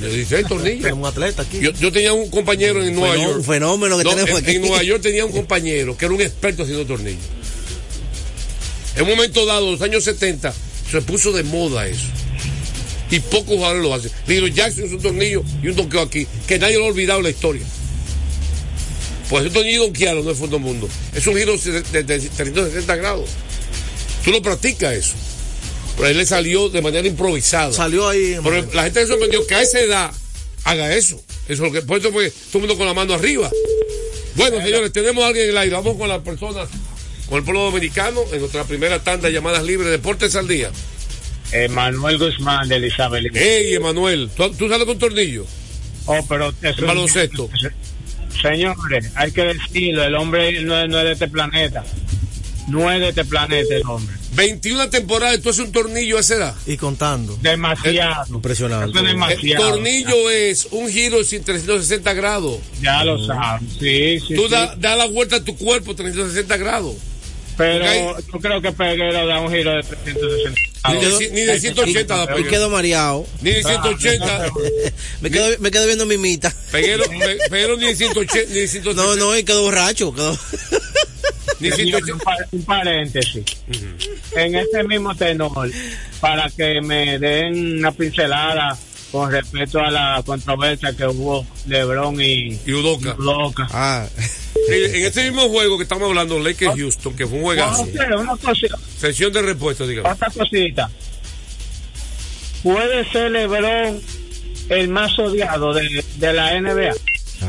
16 tornillos. un atleta aquí. Yo, yo tenía un compañero en Nueva York. un fenómeno que No, tenemos en, aquí. en Nueva York tenía un compañero que era un experto haciendo tornillos. En un momento dado, en los años 70, se puso de moda eso. Y pocos jugadores lo hacen. Lilo Jackson hizo un tornillo y un donqueo aquí, que nadie lo ha olvidado en la historia. Pues ese tornillo donqueado no es fondo mundo. Es un giro de, de- de 360 grados. Tú lo practicas eso. Pero él le salió de manera improvisada. Salió ahí. Pero la gente se sorprendió que a esa edad haga eso. Eso es lo que, por eso fue todo el mundo con la mano arriba. Bueno, señores, tenemos a alguien en el aire. Vamos con las personas, con el pueblo dominicano, en nuestra primera tanda de llamadas libres, Deportes al Día. Manuel Guzmán de Elizabeth. Ey, Emanuel, ¿tú, tú sales con tornillo? Oh, pero eso- El baloncesto. Señores, hay que decirlo, el hombre no es, no es de este planeta. No es de este planeta el hombre. 21 temporadas, tú haces un tornillo a esa edad. Y contando. Demasiado. Impresionante. Es El demasiado. tornillo es un giro sin 360 grados. Ya lo sabes. Sí, sí. Tú sí. das da la vuelta a tu cuerpo 360 grados. Pero Ok. yo creo que Peguero da un giro de 360. Ni de, ni de 180 da Y Peguero. quedo mareado. Ni de 180. me, quedo, me quedo viendo mimita. Peguero, pe- Peguero ni de 180. Ni de 180. No, no, y quedo borracho. Quedo... Ni Señor, 180. un, par- un paréntesis. En ese mismo tenor, para que me den una pincelada con respecto a la controversia que hubo Lebron y, Y. Udoka. Ah, En en este mismo juego que estamos hablando, Lakers Houston, que fue un juegazo. Una cosita, Sesión de respuesta, digamos. otra cosita. ¿Puede ser Lebron el más odiado de, de la NBA?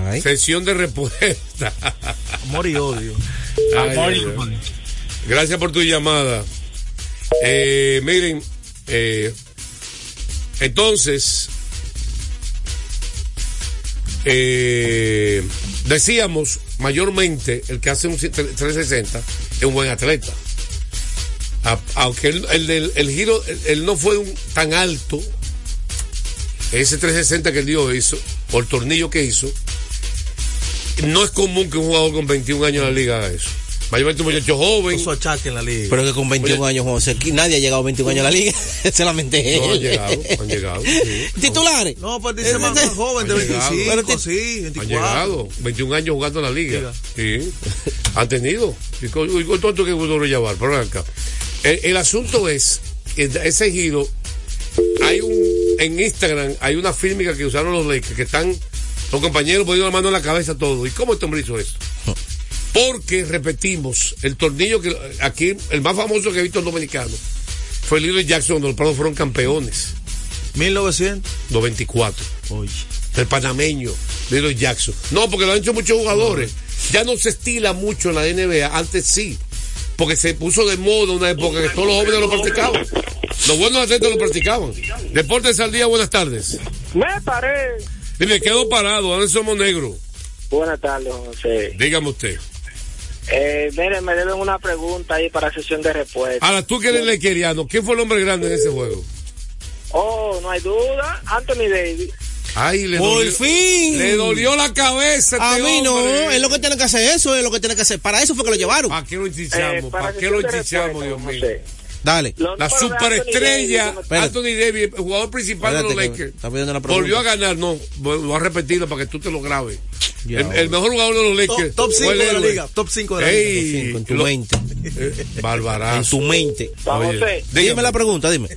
ay. Sesión de respuesta. Amor y odio. Ay, ay, ay. Gracias por tu llamada. Eh, miren, eh, entonces, eh, decíamos mayormente el que hace un 360 es un buen atleta. A- aunque el, el, el giro, él, él no fue un- tan alto, ese 360 que el dio hizo, o el tornillo que hizo, no es común que un jugador con 21 años en la liga haga eso. Mayormente un muchacho joven. Puso achaque en la liga. Pero que con 21 años, José, aquí nadie ha llegado a 21 años a la liga. Solamente él. No, han llegado, han llegado. sí. Titulares. No, pues dice más, más joven, de Han llegado. 25, Pero sí, Han 24. llegado, 21 años jugando en la liga. Liga. Sí. Han tenido. Y con, y con todo que pudo llevar. Pero ven acá. El, el asunto es que ese giro, hay un, en Instagram, hay una fílmica que usaron los Lakers que están los compañeros poniendo la mano en la cabeza todo. ¿Y cómo este hombre hizo eso? Porque, repetimos, el tornillo que aquí, el más famoso que he visto el dominicano, fue el Little Jackson, donde los Prados fueron campeones, 1900. 94 Oye. el panameño, Little Jackson. No, porque lo han hecho muchos jugadores. Ya no se estila mucho en la NBA, antes sí. Porque se puso de moda una época que todos los jóvenes lo practicaban. Los buenos atletas lo practicaban. Deportes al día, buenas tardes. Me paré. Y me quedo parado, ahora somos negros. Buenas tardes, José. Dígame usted. Eh, mire, me deben una pregunta ahí para sesión de respuesta. Ahora, tú que eres lequeriano, ¿quién fue el hombre grande en ese juego? Oh, no hay duda. Anthony Davis. Ay, le Por dolió, fin. le dolió la cabeza. A este mí no, es lo que tiene que hacer eso, es lo que tiene que hacer. Para eso fue que lo llevaron. ¿Para qué lo Eh, enchichamos? para ¿Para qué lo enchichamos, Dios mío? José. Dale. Los La superestrella Anthony Davis, Espérate. Anthony Davis, el jugador principal de los Lakers, está pidiendo la pregunta. volvió a ganar. No, voy a repetirlo para que tú te lo grabes. Ya, El, el mejor jugador de los Lakers. top 5 fue de la liga. Top 5 de la liga. Ey, en tu lo- mente. eh, En tu mente. Vamos, Oye, José. Dime la pregunta, dime.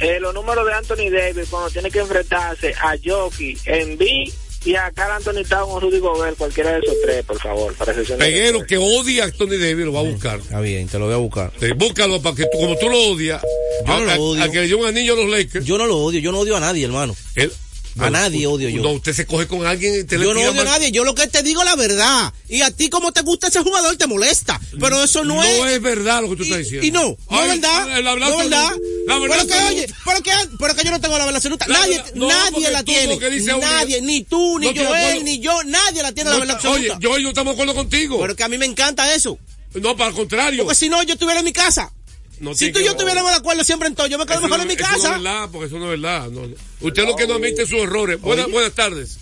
Eh, los números de Anthony Davis cuando tiene que enfrentarse a Jockey, Embiid y a Carl Anthony Towns o Rudy Gobert, cualquiera de esos tres, por favor, para Peguero que odia a Anthony Davis lo va a buscar. Está bien, te lo voy a buscar. Búscalo para que tú, como tú lo odias, Yo a, no lo a- odio. a que le dio un anillo a los Lakers. Yo no lo odio, yo no odio a nadie, hermano. él- A nadie odio yo. No, usted se coge con alguien y te le Yo no odio a nadie, yo lo que te digo es la verdad. Y a ti como te gusta ese jugador te molesta. Pero eso no, es... verdad lo que tú Y, estás diciendo. y no, no Ay, es verdad. No es verdad. La Pero que, oye, pero que, pero que yo no tengo la verdad absoluta. La nadie no, nadie la tiene. Nadie, ni tú, ni No Joel, acuerdo. ni yo, nadie la tiene la No, verdad oye, absoluta. yo no estamos de acuerdo contigo. Pero que a mí me encanta eso. no, para el contrario. Porque si no, yo estuviera en mi casa. No si tú y yo estuviéramos de acuerdo siempre en todo, yo me quedo Eso mejor no- en mi eso No casa. es verdad, porque eso no es verdad. no. Usted lo que no admite sus errores. Buenas, buenas tardes.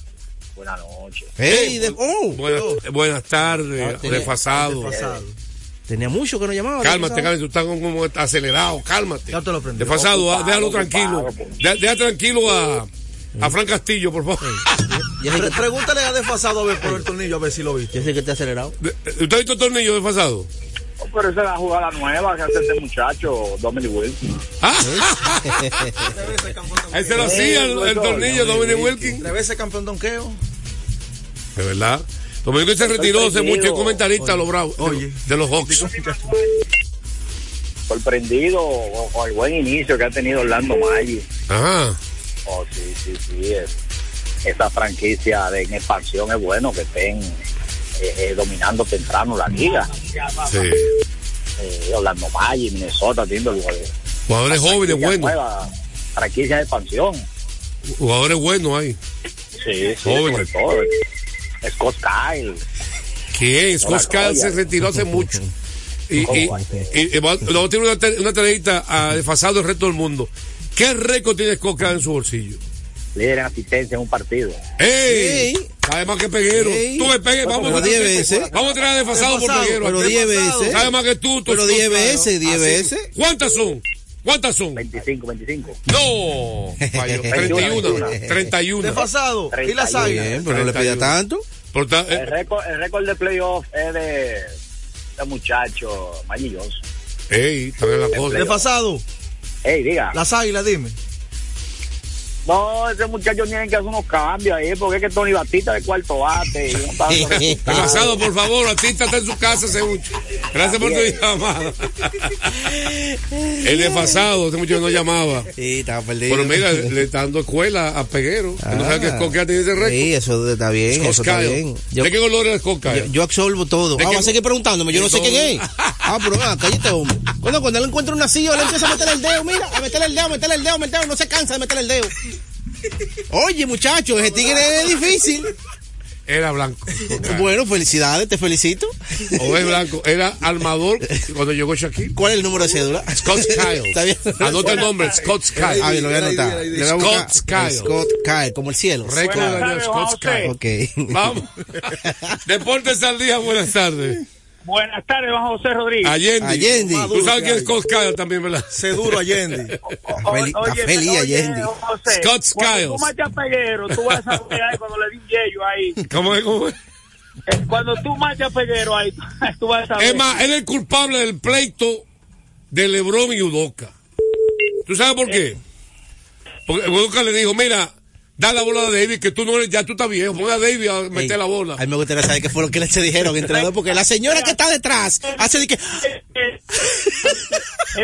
Buenas noches. Ey, de- oh, Buenas, buenas tardes, Ah, desfasado. Tenía mucho que no llamaba. Cálmate, cálmate, tú estás como acelerado, cálmate. Ya te lo aprendí. Desfasado, ah, déjalo tranquilo. pues. Deja, deja tranquilo a, A Fran Castillo, por favor. Pregúntale a desfasado a ver por el tornillo a ver si lo viste. yo sé que te ha acelerado. ¿Usted ha visto el tornillo desfasado? Pero esa es la jugada nueva que hace este muchacho, Dominic Wilson. Ah, ese lo hacía el, el tornillo, Dominic Wilkins. Tres veces campeón donqueo. De verdad. Dominic se retiró hace mucho, es comentarista de los Bravos, Oye. de los Hawks. Sorprendido con el buen inicio que ha tenido Orlando Maggi. Ajá. Oh, sí, sí, sí. es- esa franquicia de, en expansión es bueno que estén eh, eh, dominando temprano la liga. Sí. Eh, Orlando Maggi, Minnesota, teniendo el Jugadores jóvenes buenos. Franquicia de expansión. Jugadores buenos ahí. Sí, sí, Jóvenes. sobre todo. Scott Kyle. ¿Quién? Scott Kyle se retiró hace mucho. Y, y, y- y a tener una, una tareita a desfasado el resto del mundo. ¿Qué récord tiene Scott Kyle en su bolsillo? líder en asistencia en un partido. ¡Ey! Ey. Sabe más que Peguero. Ey. Tú me pegues, vamos Pero a 10 veces. Vamos a traer desfasado por Peguero. Pero aquí. 10 veces. Sabe más que tú. tú Pero Scott 10 Kyle. veces, 10 Así. veces. ¿Cuántas son? ¿Cuántas son? 25, 25. No. Falló. 31. 31. Desfasado. ¿Y las 31. águilas? Bien, pero no le pedía 31. tanto. Por ta- El eh, récord, el récord de playoff es de, de muchacho Johnson. ey, también la cosa. Desfasado. Ey, diga. Las águilas, dime. No, ese muchacho tiene que hacer unos cambios ahí, porque es que Tony Batista de cuarto bate. Y no está dando resultados. Desfasado, por favor, Batista está en su casa hace mucho. Gracias por tu llamada. El desfasado, este muchacho no llamaba. Sí, estaba perdido. Pero mira, le está dando escuela a Peguero. que no sabe que Scott Kyle tiene ese récord. Sí, eso está bien, eso está bien. Yo, ¿De qué color es Scott yo, yo absorbo todo. ¿De Ah, a seguir preguntándome, yo no sé ¿De quién es. Ah, pero ah, cállate, hombre. Cuando, cuando él encuentra una silla, él empieza a meterle el dedo, mira, a meterle el dedo, a meterle el dedo, a meterle, no se cansa de meterle el dedo. Oye, muchacho, ese tigre es difícil. Era blanco. Bueno, felicidades, te felicito. O es blanco. Era armador cuando llegó Shaquille. ¿Cuál es el número de cédula? Scott Kyle. Está bien. Anota el nombre, Scott Kyle. Ah, bien, lo voy a anotar. Le voy a buscar- Scott Kyle. Scott Kyle, como el cielo. Récord de Scott Kyle. Ok. Vamos. Deportes al día, buenas tardes. Buenas tardes, Juan José Rodríguez. Allende. Allende. Tú sabes quién es Scott Kyle también, ¿verdad? Seguro Allende. Está feliz Allende. Scott cuando Skiles. Tú marchas Peguero, tú vas a ver ahí cuando le di un yello ahí. ¿Cómo es? ¿Cómo es? Eh, Cuando tú marchas Peguero ahí, tú vas a ver. Es más, él es el culpable del pleito de Lebron y Udoca. ¿Tú sabes por qué? Porque Udoca le dijo, mira, da la bola a David, que tú no eres, ya tú estás viejo, pon a David a meter Ey, la bola. A mí me gustaría saber qué fue lo que le se dijeron, entrenador, porque la señora que está detrás hace de que.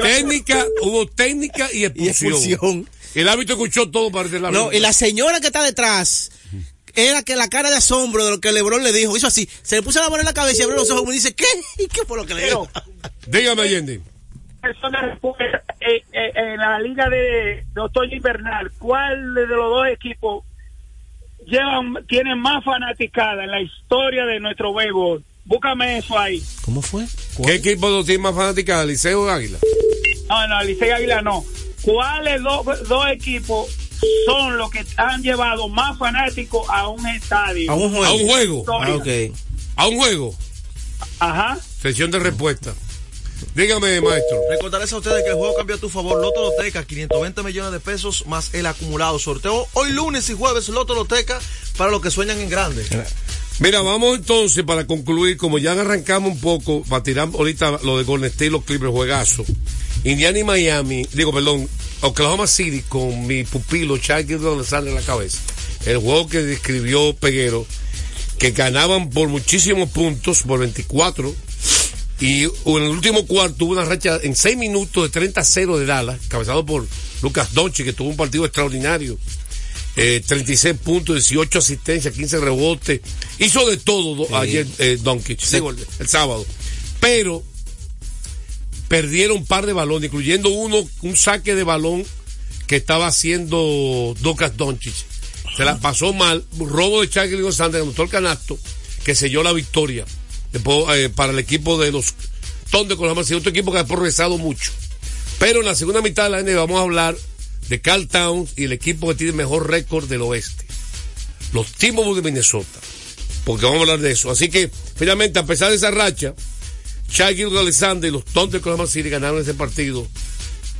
Técnica, hubo técnica y Y expulsión. expulsión. El árbitro escuchó todo para árbitro. No, y la señora que está detrás era que la cara de asombro de lo que Lebron le dijo, hizo así, se le puso la mano en la cabeza y abrió los ojos y me dice, ¿qué? ¿Y qué fue lo que le dijo? Dígame, Allende. personas eh, eh, en la liga de, de otoño invernal, ¿cuál de los dos equipos llevan, tiene más fanaticada en la historia de nuestro béisbol? Búscame eso ahí. ¿Cómo fue? ¿Qué equipo tiene más fanática? ¿Liceo o Águila? No, no, Licey Águila no. ¿Cuáles dos, dos equipos son los que han llevado más fanáticos a un estadio? A un juego. A un juego. Historia. Ah, ok. A un juego. Ajá. Sesión de respuesta. Dígame, maestro. Recordarles a ustedes que el juego cambió a tu favor. Loto Loteca, 520 millones de pesos más el acumulado. Sorteo hoy lunes y jueves Loto Loteca para los que sueñan en grande. Mira, vamos entonces para concluir, como ya arrancamos un poco, para tirar ahorita lo de Golden State los Clippers, juegazo. Indiana y Miami, digo, perdón, Oklahoma City con mi pupilo Chucky Alexander en la cabeza. El juego que describió Peguero, que ganaban por muchísimos puntos, por 24, y en el último cuarto hubo una racha en 6 minutos de 30-0 de Dallas, cabezado por Lucas Donchi, que tuvo un partido extraordinario. Eh, 36 puntos, 18 asistencias, 15 rebotes. Hizo de todo do- ayer eh, Doncic, el, el sábado. Pero perdieron un par de balones, incluyendo uno, un saque de balón que estaba haciendo Lucas Doncic. Se la pasó mal, robo de Charlie González, anotó el canasto, que selló la victoria después, eh, para el equipo de los Tondes con otro equipo que ha progresado mucho. Pero en la segunda mitad de la NBA vamos a hablar de Carl Towns y el equipo que tiene el mejor récord del oeste. Los Timberwolves de Minnesota. Porque vamos a hablar de eso. Así que, finalmente, a pesar de esa racha, Shaggy Alexander y los Tontos de Oklahoma City ganaron ese partido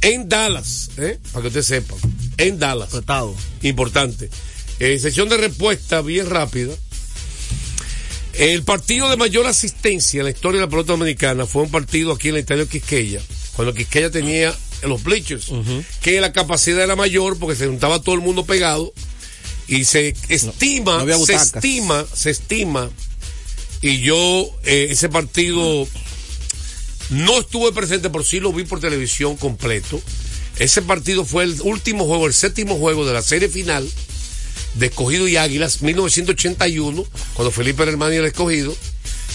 en Dallas, ¿eh? para que usted sepa. en Dallas. Importante. Eh, sesión de respuesta bien rápida. El partido de mayor asistencia en la historia de la pelota dominicana fue un partido aquí en el estadio Quisqueya, cuando Quisqueya tenía los bleachers, que la capacidad era mayor porque se juntaba todo el mundo pegado y se estima, no se estima, se estima, y yo eh, ese partido no estuve presente, por sí lo vi por televisión completo. Ese partido fue el último juego, el séptimo juego de la serie final de Escogido y Águilas, 1981, cuando Felipe era el escogido.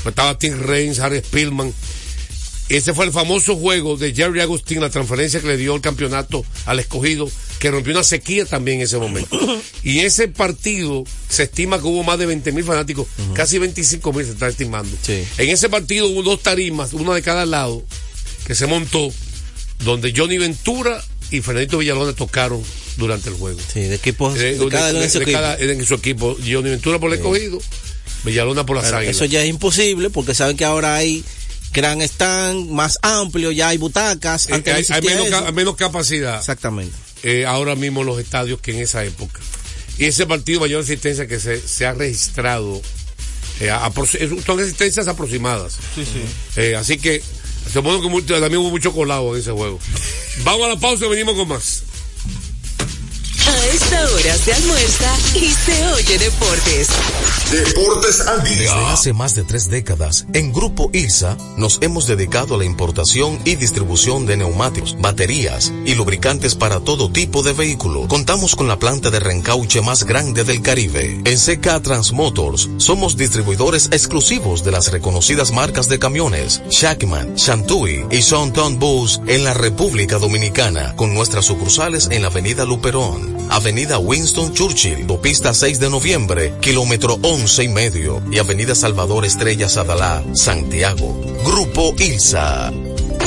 Pues estaba Tim Raines, Harry Spillman. Ese fue el famoso juego de Jerry Agustín, la transferencia que le dio el campeonato al escogido, que rompió una sequía también en ese momento. Y ese partido se estima que hubo más de 20 mil fanáticos, casi 25 mil se está estimando. Sí. En ese partido hubo dos tarimas, una de cada lado, que se montó, donde Johnny Ventura y Fernandito Villalona tocaron durante el juego. Sí, de equipos. Eh, De, cada de- uno de su de equipo. cada- en su equipo. Johnny Ventura por el escogido, Villalona por las Pero águilas. eso ya es imposible porque saben que ahora hay gran stand más amplio, ya hay butacas. Eh, Antes no hay, hay existía menos, ca- menos capacidad Exactamente. eh, ahora mismo los estadios que en esa época. Y ese partido mayor asistencia que se, se ha registrado, eh, apro- es- son asistencias aproximadas. Sí, sí. Eh, así que supongo que también hubo mucho colado en ese juego. Vamos a la pausa y venimos con más. A esta hora se almuerza y se oye deportes. Deportes al Desde día. hace más de tres décadas, en Grupo ILSA nos hemos dedicado a la importación y distribución de neumáticos, baterías y lubricantes para todo tipo de vehículo. Contamos con la planta de reencauche más grande del Caribe. En CK Transmotors somos distribuidores exclusivos de las reconocidas marcas de camiones Shackman, Shantui y Sonton Bus en la República Dominicana, con nuestras sucursales en la Avenida Luperón, Avenida Winston Churchill, Autopista 6 de Noviembre, kilómetro 11 y medio, y Avenida Salvador Estrella Sadalá, Santiago. Grupo ILSA.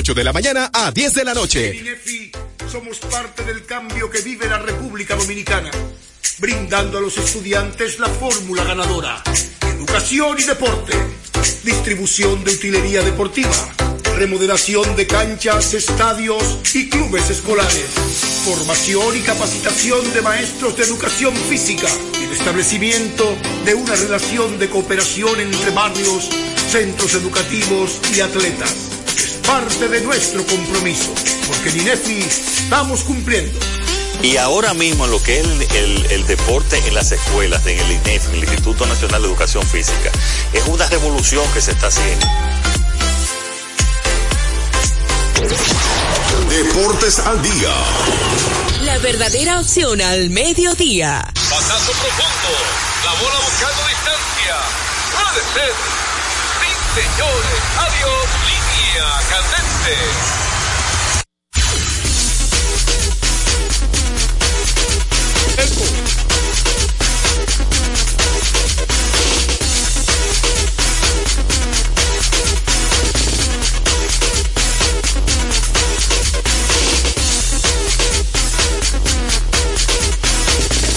8 de la mañana a 10 de la noche. INEFI somos parte del cambio que vive la República Dominicana, brindando a los estudiantes la fórmula ganadora. Educación y deporte, distribución de utilería deportiva, remodelación de canchas, estadios y clubes escolares, formación y capacitación de maestros de educación física el establecimiento de una relación de cooperación entre barrios, centros educativos y atletas parte de nuestro compromiso, porque en INEFI estamos cumpliendo. Y ahora mismo lo que es el, el- el deporte en las escuelas, en el INEF, en el Instituto Nacional de Educación Física, es una revolución que se está haciendo. Deportes al día. La verdadera opción al mediodía. Pasazo profundo. La bola buscando distancia. Puede ser. Sí, señores. Adiós. Línea candente.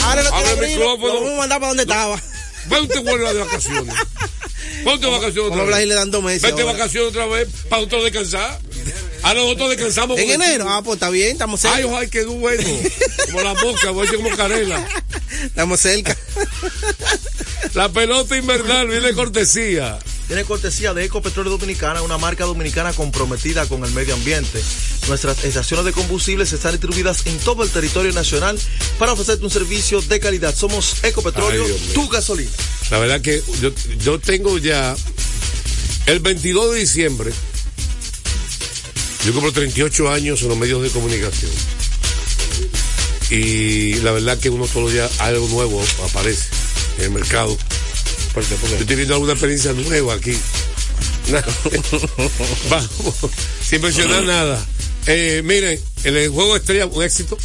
Ahora no tiene brillo, micrófono. Lo vamos a mandar para donde estaba. Ponte vuelva de vacaciones. Ponte de vacaciones a otra vez. le dan dos meses. Vete ahora. vacaciones otra vez para nosotros descansar. Ahora nosotros descansamos. En enero, ah, pues está bien, estamos cerca. Ay, ojalá que bueno. Como la mosca, voy a decir como carela. Estamos cerca. La pelota invernal viene cortesía. Tiene cortesía de Ecopetróleo Dominicana, una marca dominicana comprometida con el medio ambiente. Nuestras estaciones de combustibles están distribuidas en todo el territorio nacional para ofrecerte un servicio de calidad. Somos Ecopetróleo, Ay, tu gasolina. La verdad que yo, yo tengo ya el 22 de diciembre. Yo cumplo 38 años en los medios de comunicación. Y la verdad que uno todos los días algo nuevo aparece en el mercado. Yo estoy viendo alguna experiencia nueva aquí. Nada. Vamos, sin mencionar nada. Eh, miren, el juego de estrella, un éxito.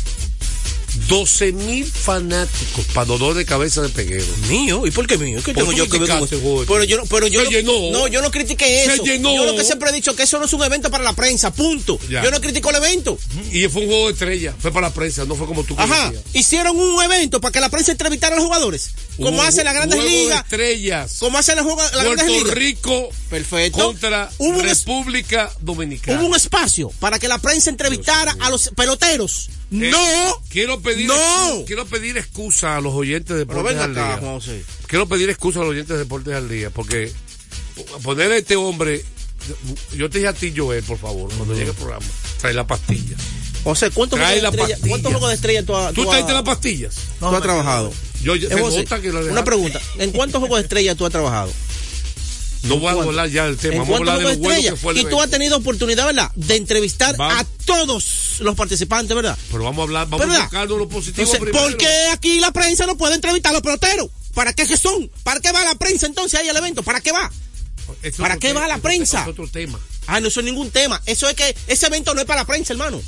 12 mil fanáticos para dolor de cabeza de peguero. Mío, ¿y por qué mío? ¿Qué tengo yo que ver con? Jorge. Pero yo, no- pero yo Se no, llenó. no, yo no critiqué Se eso. llenó. Yo lo que siempre he dicho que eso no es un evento para la prensa, punto. Ya. Yo no critico el evento. Y fue un juego de estrella, fue para la prensa, no fue como tú Ajá, decías. hicieron un evento para que la prensa entrevistara a los jugadores. Como Un hace la Grandes Ligas. estrellas. Como hace la, juega- la Grandes Puerto Ligas. Rico Perfecto. contra Hubo República Dominicana. Hubo un espacio para que la prensa entrevistara a los peloteros. Eh, no. Quiero pedir, No. quiero pedir excusa a los oyentes de Deportes venga al acá, Día. José. Quiero pedir excusa a los oyentes de Deportes al Día, porque poner a este hombre, yo te dije a ti, Joel, por favor, cuando llegue el programa, trae la pastilla. O sea, ¿cuántos Trae juegos de estrella. ¿cuántos juegos de estrella tú has ¿Tú tú traiste las pastillas? tú has trabajado? Yo, Eh, José, que la una pregunta. ¿En cuántos juegos de estrella tú has trabajado? No voy a ¿Cuánto? hablar ya del tema, ¿En vamos a hablar de juegos lo de bueno estrella? que fue el y tú has tenido oportunidad, ¿verdad? De entrevistar Va- a todos los participantes, ¿verdad? Pero vamos a hablar, vamos a ¿Verdad? buscar lo positivo Entonces, primero. ¿por qué aquí la prensa no puede entrevistar a los peloteros? ¿Para qué son? ¿Para qué va la prensa entonces ahí al evento? ¿Para qué va? Es ¿Para qué tema, va la es prensa? otro tema. Ah, no, eso es ningún tema. Eso es que ese evento no es para la prensa, hermano.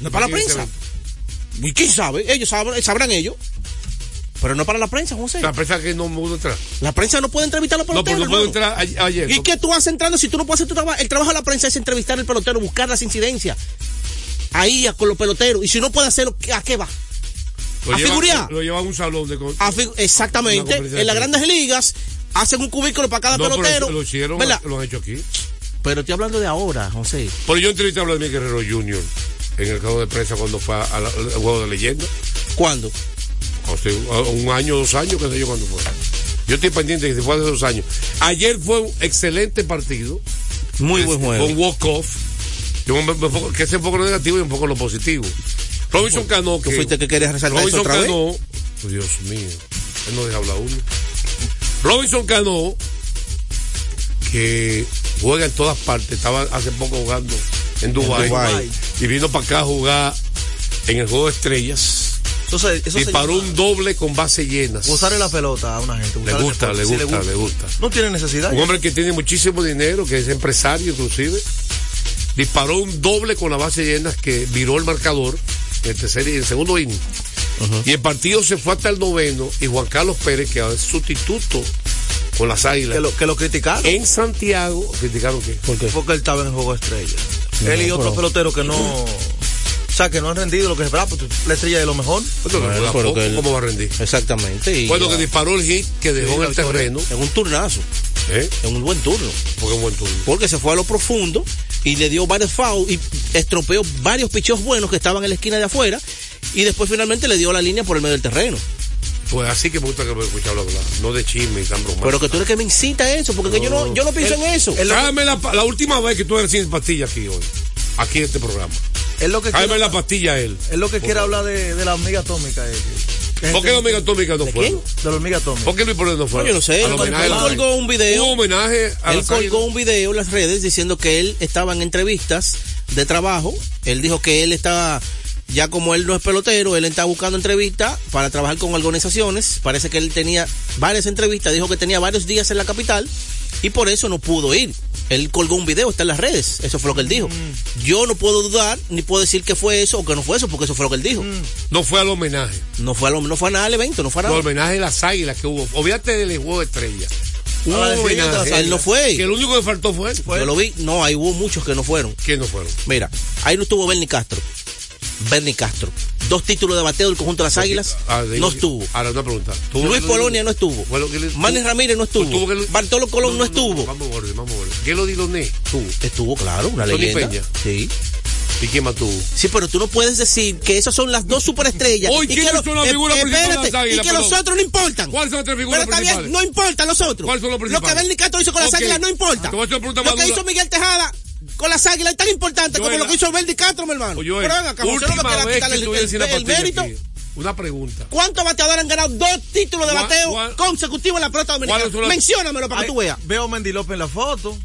No es para la ¿Para qué ese prensa. ¿Y quién sabe? Ellos sabrán, sabrán ellos. Pero no para la prensa, José. La prensa que no pudo entrar. La prensa no puede entrevistar a los No, hermano. entrar ayer. ¿Y qué tú haces entrando si tú no puedes hacer tu trabajo? El trabajo de la prensa es entrevistar al pelotero, buscar las incidencias. Ahí con los peloteros. Y si no puede hacerlo, ¿a qué va? Lo a figurear. Lo llevan a un salón de... A exactamente. En las grandes ligas hacen un cubículo para cada No, pero pelotero. lo hicieron, ¿verdad? lo han hecho aquí. Pero estoy hablando de ahora, José. Pero yo entrevisté a Vladimir Guerrero Jr. en el caso de prensa cuando fue al juego de leyenda. ¿Cuándo? Un año, dos años, qué sé yo cuándo fue. Yo estoy pendiente de que se fue hace dos años. Ayer fue un excelente partido. Muy buen juego. Con walk-off. Yo me- me enfoco- Que es un poco lo negativo y un poco lo positivo. Robinson Cano. ¿Tú que- fuiste que querías resaltar eso Robinson otra vez? Cano. oh, Dios mío. Él no deja hablar uno. Robinson Cano. Que juega en todas partes. Estaba hace poco jugando en Dubái. Dubái. Y vino para acá a jugar en el juego de estrellas. Entonces, eso Disparó un doble con base llenas. Gozarle la pelota a una gente. Le gusta, le gusta, le gusta. No tiene necesidad. Un hombre que tiene muchísimo dinero, que es empresario inclusive, disparó un doble con la base llenas que viró el marcador en el tercer y en el segundo inning. Y el partido se fue hasta el noveno y Juan Carlos Pérez, que es sustituto con las águilas. Que lo, que lo criticaron. En Santiago, ¿criticaron qué? ¿Por qué? Porque él estaba en el juego estrella. No, él y otros pero- peloteros que no. O sea, que no han rendido lo que se esperaba. porque La estrella de lo mejor. Bueno, Bueno, juega pero poco, que él- ¿Cómo va a rendir? Exactamente. y Bueno, ya. que disparó el hit que dejó Sí, en el terreno. En un turnazo. ¿eh? En un buen turno. Porque es buen turno. Porque se fue a lo profundo y le dio varios fouls y estropeó varios picheos buenos que estaban en la esquina de afuera. Y después finalmente le dio la línea por el medio del terreno. Pues así que me gusta que me escuchar hablar. No de chisme y tan romántico. Pero que tú eres que me incita a eso, porque que yo no, yo no pienso Él- en eso. él- Tráeme la, la última vez que tú eres sin pastilla aquí hoy. Aquí en este programa. Es lo que Tráeme quiere, la pastilla a él. es lo que quiere hablar de, de la hormiga atómica. eh, que- que ¿Por qué la hormiga atómica no ¿De fue? quién? De la hormiga atómica. ¿Por qué Luis Pérez no fue? No, yo no sé, él colgó un video. Un homenaje a Él colgó un video en las redes diciendo que él estaba en entrevistas de trabajo. Él dijo que él estaba, ya como él no es pelotero, él está buscando entrevistas para trabajar con organizaciones. Parece que él tenía varias entrevistas, dijo que tenía varios días en la capital y por eso no pudo ir. Él colgó un video, está en las redes. Eso fue lo que él dijo. Mm. Yo no puedo dudar ni puedo decir que fue eso o que no fue eso, porque eso fue lo que él dijo. No fue al homenaje. No fue a lo- no fue a nada al evento, no fue a No, nada. al homenaje de las águilas que hubo. Olvídate del juego de estrella. Un A la despedida de las homenaje. águilas. Él no fue. Que el único que faltó fue él. Yo lo vi. No, ahí hubo muchos que no fueron. ¿Quién no fueron? Mira, ahí no estuvo Bernie Castro. Bernie Castro. Dos títulos de bateo del conjunto de las Águilas. Ah, digo no estuvo. Ahora una pregunta. ¿Tuvo Luis Polonia no estuvo. Bueno, le- tu- Ramírez no estuvo. Bartolo Colón no, estuvo. Vamos a ver, vamos a ver. ¿Qué lo Diloné tuvo? Estuvo, claro, una Tony leyenda. Peña. Sí. ¿Y quién más tuvo? Sí, pero tú no puedes decir que esas son las dos superestrellas. Hoy, y que ¿quiénes los- son las eh, figuras principales espérate, las Águilas, Y que los otros no importan. ¿Cuáles son las tres figuras Pero está principales? bien, no importan los otros. ¿Cuáles son los Lo que principales? Bernie Castro hizo con las águilas no importa. Te voy a hacer una pregunta Lo que hizo Miguel Tejada con las águilas es tan importante como lo que hizo Bernie Castro, mi hermano. Oye, Pero venga, no última quiera vez que el, el- el mérito. aquí. Una pregunta. ¿Cuántos bateadores han ganado dos títulos de ¿Cuál- bateo cuál- consecutivos en la pelota ¿Cuáles dominicana? Menciónamelo para que tú veas. Veo a Mendy López en la foto.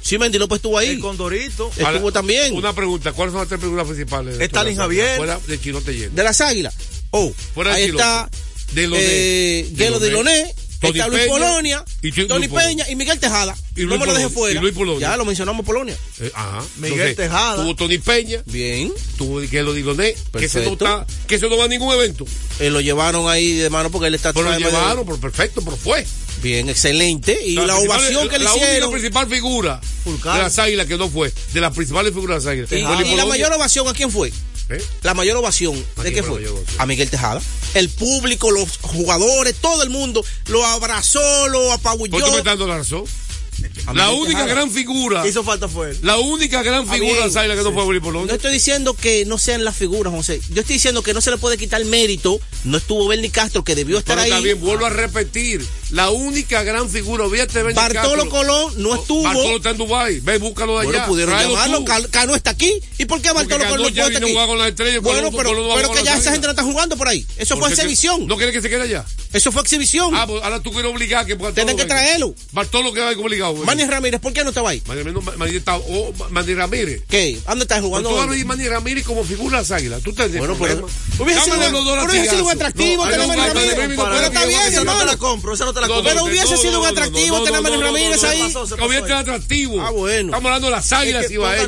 Sí, Mendy López estuvo ahí. El Condorito. Estuvo Ahora, también. Una pregunta. ¿Cuáles son las tres figuras principales? de Stalin? Javier. Fuera de Chilote lleno. De las águilas. Oh, Fuera de ahí Chilote. está De Loné. eh, Gelo Diloné. Tony está Luis Peña Polonia, y Tony. Peña y Miguel Tejada. Y no Luis me lo dejé fuera. Y Luis Polonia. Ya lo mencionamos Polonia. Eh, ajá. Miguel Entonces, Tejada. Tuvo Tony Peña. Bien. Tuvo que lo Diloné. Que ese no está, que ese no va a ningún evento. Eh, lo llevaron ahí de mano porque él está Pero lo llevaron, pero perfecto, pero fue. Bien, excelente. Y la, ovación que le la única hicieron. principal figura de las águilas que no fue, de las principales figuras de las águilas. Y, la mayor ovación, ¿a quién fue? ¿Eh? La mayor ovación, ¿A ¿de qué fue? A Miguel Tejada. El público, los jugadores, todo el mundo lo abrazó, lo apabulló. Pues tú me dando la razón. La única Tejada. gran figura, ¿Qué hizo falta fue él? la única gran figura de águilas que no fue Luis Polonia. No estoy diciendo que no sean las figuras, José. Yo estoy diciendo que no se le puede quitar mérito. No estuvo Bernie Castro, que debió estar Pero ahí. está bien, vuelvo a repetir. La única gran figura, olvídate de Bartolo. Colón no estuvo. Bartolo está en Dubái. Ve, búscalo de Bueno, allá. pudieron Tráelo llamarlo. Cano está aquí. ¿Y por qué Bartolo Colón no a aquí? con la estrella, Bueno, pero, pero que ya esa gente no está jugando por ahí. Eso fue exhibición. ¿No quiere que se quede allá? Eso fue exhibición. Ah, pues ahora tú quieres obligar que Tienen que traerlo. Bartolo que va obligado. güey. Manny Ramírez, ¿por qué no estaba ahí? Manny Ramírez, no, Manny está- oh, Manny Ramírez. ¿Qué? ¿Dónde estás Pero jugando? tú hablas de Manny Ramírez como figura de las águilas. Tú te Bueno, pero- hubiese sido- pero atractivo tener Manny Ramírez. Pero pero está bien, hermano. la compro, esa no la No. Pero no, hubiese no, sido no, un no, atractivo no, tener a no, Manny no, no, Ramírez no, ahí. hubiese ahí. atractivo. Ah, bueno. Estamos hablando de las águilas y va ponga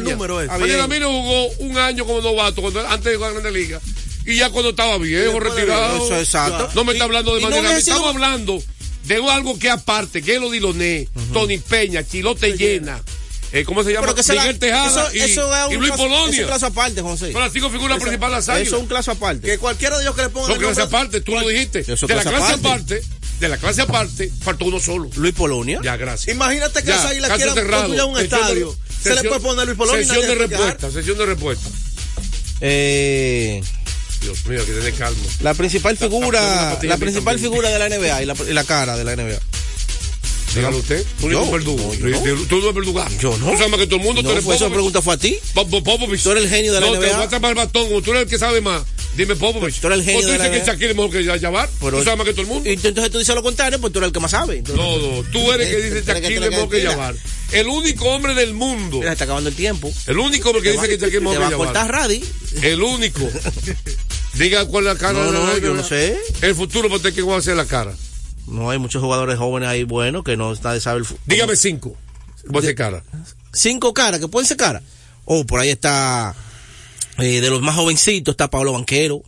eh. Manny. Ramírez jugó un año como novato cuando, antes de jugar en Grande Liga. Y ya cuando estaba viejo, retirado. eso, exacto. No me está hablando de y no sido- Estamos hablando de algo que aparte, que es lo Diloné, Tony Peña, Chilote Llena. eh, ¿Cómo se llama? Se la- Miguel Tejada eso, y, eso es un y Luis claso- Polonia. es un claso aparte, José. Son las cinco figuras principales de las Eso es un claso aparte. Que cualquiera de ellos que le pongan Son el clase aparte, tú lo dijiste. De la clase clase aparte. aparte, de la clase aparte, faltó uno solo. Luis Polonia. Ya, gracias. Imagínate que Ya, las águilas caso quieran cerrado. construir un estadio. Se le puede poner Luis Polonia Sesión de respuesta, sesión de respuesta. Eh, Dios mío, que tener calma. la principal La- la- la figura, la principal también. figura de la NBA y la, y la cara de la NBA. Dígalo usted. Tú verdugo. no, yo no. Tú tú no eres verdugo. Yo no. Tú sabes más que todo el mundo. tú No, eres fue esa pregunta fue a ti. Tú eres el genio de la no, NBA. te voy a tapar el bastón. Tú eres el que sabe más. Dime Popovich. Tú eres el genio O tú de dices que. Shaquille es mejor que Jabbar. Pero- Tú sabes más que todo el mundo. Y entonces tú dices lo contrario, pues tú eres el que más sabe. No, no. Tú eres el que dice Shaquille es mejor que Jabbar. El único hombre del mundo. Mira, está acabando el tiempo. El único hombre que dice que Shaquille es mejor que. Radi. El único. Diga cuál es la cara No, de no, yo no sé. El futuro para usted que va a hacer la cara. No, hay muchos jugadores jóvenes ahí buenos que no nadie sabe el fu- Dígame cinco. A hacer cara. Cinco caras, que pueden ser caras. Oh, por ahí está, eh, de los más jovencitos está Pablo Banquero,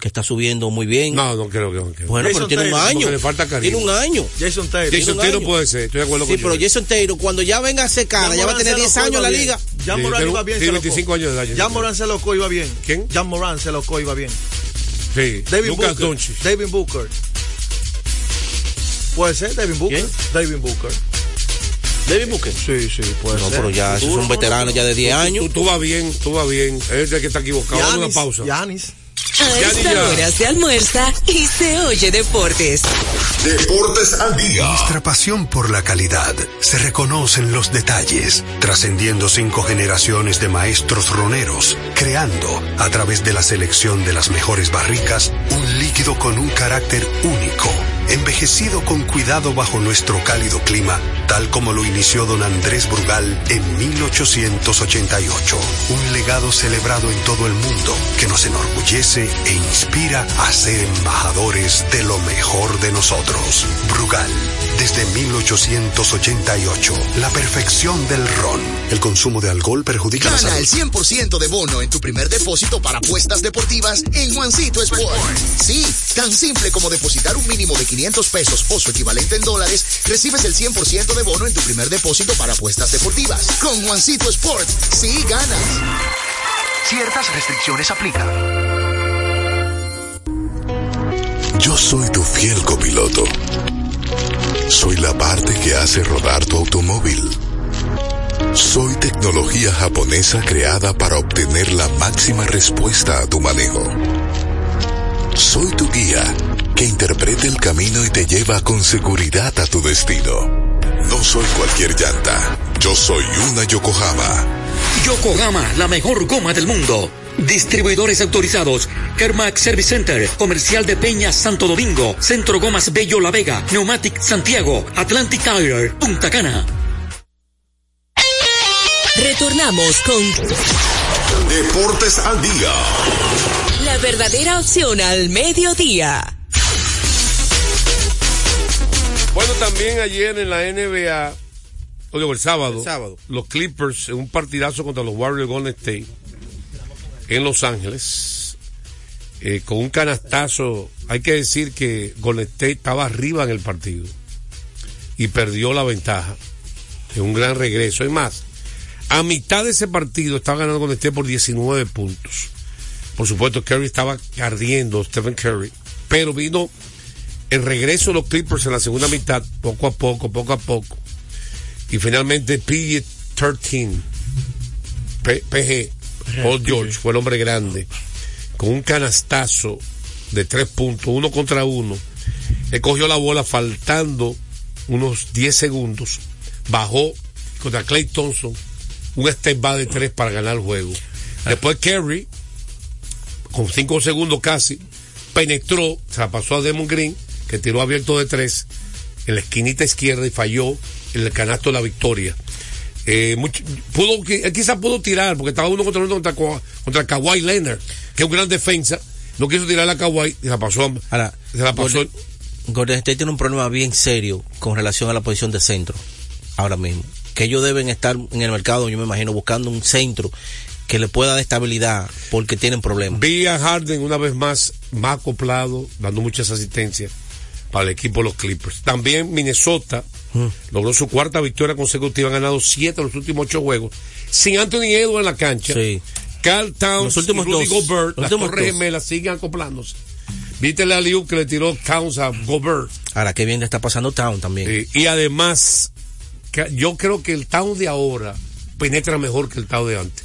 que está subiendo muy bien. No, no creo que. creo. bueno, Jason pero tiene un Taylor, año. porque le falta cariño. Tiene un año. Jason Taylor. Jason un Taylor año. puede ser, estoy de acuerdo Sí, con pero Joey. Jason Taylor, cuando ya venga a ser cara, ya va a tener 10 años en la liga. Jan Sí, Morán iba bien. tiene se locó. 25 años de edad, Jan. Morán se locó, iba bien. ¿Quién? Jan Morán se locó, iba bien. Sí. David Lucas Booker. Doncic. David Booker. Puede ser David Booker. ¿Quién? David Booker. David Booker. Sí, sí, puede No, ser. pero ya esos son veteranos ya de 10 años. Tú, tú vas bien, tú vas bien. Es el que está equivocado. Dame una pausa. Giannis. A esta ya. hora se almuerza y se oye deportes. Deportes al día. Nuestra pasión por la calidad se reconoce en los detalles, trascendiendo cinco generaciones de maestros roneros, creando, a través de la selección de las mejores barricas, un líquido con un carácter único, envejecido con cuidado bajo nuestro cálido clima, tal como lo inició don Andrés Brugal en 1888. Un legado celebrado en todo el mundo que nos enorgullece e inspira a ser embajadores de lo mejor de nosotros. Brugal, desde 1888, la perfección del ron. El consumo de alcohol perjudica la Gana salud. el 100% de bono en tu primer depósito para apuestas deportivas en Juancito Sport. Sí, tan simple como depositar un mínimo de 500 pesos o su equivalente en dólares, recibes el 100% de bono en tu primer depósito para apuestas deportivas. Con Juancito Sport, sí ganas. Ciertas restricciones aplican. Yo soy tu fiel copiloto. Soy la parte que hace rodar tu automóvil. Soy tecnología japonesa creada para obtener la máxima respuesta a tu manejo. Soy tu guía que interpreta el camino y te lleva con seguridad a tu destino. No soy cualquier llanta. Yo soy una Yokohama. Yokohama, la mejor goma del mundo. Distribuidores autorizados. Kermax Service Center, Comercial de Peña Santo Domingo, Centro Gomas Bello La Vega, Neumatic Santiago, Atlantic Tire, Punta Cana. Retornamos con Deportes al día. la verdadera opción al mediodía. también ayer en la NBA, o el sábado, El sábado. los Clippers en un partidazo contra los Warriors Golden State en Los Ángeles, eh, con un canastazo. Hay que decir que Golden State estaba arriba en el partido y perdió la ventaja en un gran regreso. Es más, a mitad de ese partido estaba ganando Golden State por 19 puntos. Por supuesto, Curry estaba ardiendo, Stephen Curry, pero vino el regreso de los Clippers en la segunda mitad, poco a poco, poco a poco. Y finalmente PG-13, P- PG, Paul George, fue el hombre grande, con un canastazo de tres puntos, uno contra uno. Él cogió la bola faltando unos 10 segundos, bajó contra Clay Thompson, un step back de tres para ganar el juego. Después Kerry, con cinco segundos casi, penetró, se la pasó a Demon Green, que tiró abierto de tres en la esquinita izquierda y falló en el canasto de la victoria. Eh, mucho- pudo, quizás pudo tirar, porque estaba uno contra uno contra, contra Kawhi Leonard, que es un gran defensa. No quiso tirar a Kawhi y se la pasó. a- Ahora, se la pasó. Golden, Golden State tiene un problema bien serio con relación a la posición de centro ahora mismo. Que ellos deben estar en el mercado, yo me imagino, buscando un centro que le pueda dar estabilidad porque tienen problemas. Vi a Harden una vez más, más acoplado, dando muchas asistencias para el equipo de los Clippers. También Minnesota Mm. logró su cuarta victoria consecutiva, han ganado siete de los últimos ocho juegos, sin Anthony Edwards en la cancha. Carl Towns Los últimos y Rudy dos. Gobert, Los las torres gemelas siguen acoplándose. Viste la liu que le tiró Towns a Gobert. Ahora, qué bien le está pasando Town también. Eh, y además, yo creo que el Town de ahora penetra mejor que el Town de antes.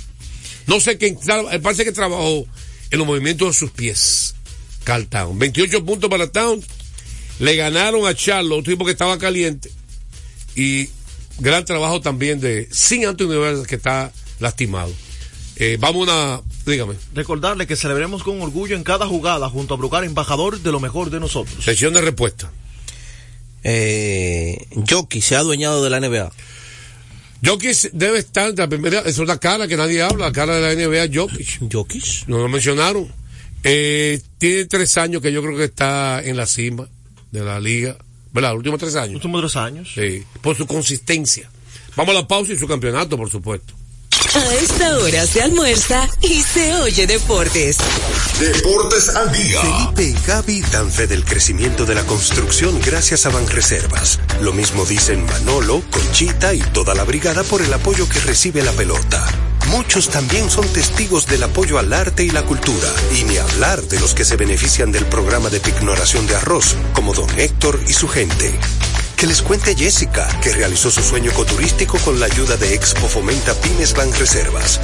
No sé qué, tra- parece que trabajó en los movimientos de sus pies. Carl Town. 28 puntos para Town. Le ganaron a Charlo, otro tipo que estaba caliente. Y gran trabajo también de sin Anthony Davis que está lastimado. Eh, vamos a una, dígame, Recordarle que celebremos con orgullo en cada jugada junto a Brucar, embajador de lo mejor de nosotros. sesión de respuesta. Eh, Jockey se ha adueñado de la NBA. Jokic debe estar de la primera, es una cara que nadie habla, la cara de la NBA, Jokic. Jokic. No lo mencionaron. Eh, tiene tres años que yo creo que está en la cima de la liga. ¿Verdad? Los últimos tres años. Últimos tres años. Sí, por su consistencia. Vamos a la pausa y su campeonato, por supuesto. A esta hora se almuerza y se oye deportes. Deportes al día. Felipe y Gaby dan fe del crecimiento de la construcción gracias a Banreservas. Lo mismo dicen Manolo, Conchita y toda la brigada por el apoyo que recibe la pelota. Muchos también son testigos del apoyo al arte y la cultura, y ni hablar de los que se benefician del programa de pignoración de arroz, como don Héctor y su gente. Que les cuente Jessica, que realizó su sueño ecoturístico con la ayuda de Expo Fomenta Pymes Banreservas.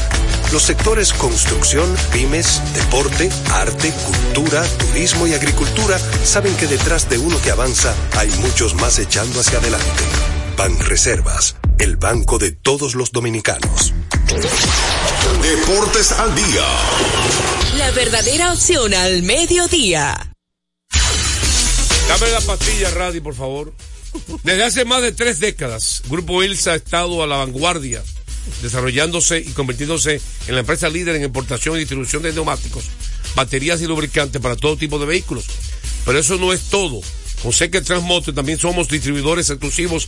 Los sectores construcción, pymes, deporte, arte, cultura, turismo y agricultura saben que detrás de uno que avanza hay muchos más echando hacia adelante. Banreservas, el banco de todos los dominicanos. Deportes al día. La verdadera opción al mediodía. Dame la pastilla, Radi, por favor. Desde hace más de tres décadas, Grupo Ilsa ha estado a la vanguardia, desarrollándose y convirtiéndose en la empresa líder en importación y distribución de neumáticos, baterías y lubricantes para todo tipo de vehículos. Pero eso no es todo. Con Seque Transmoto también somos distribuidores exclusivos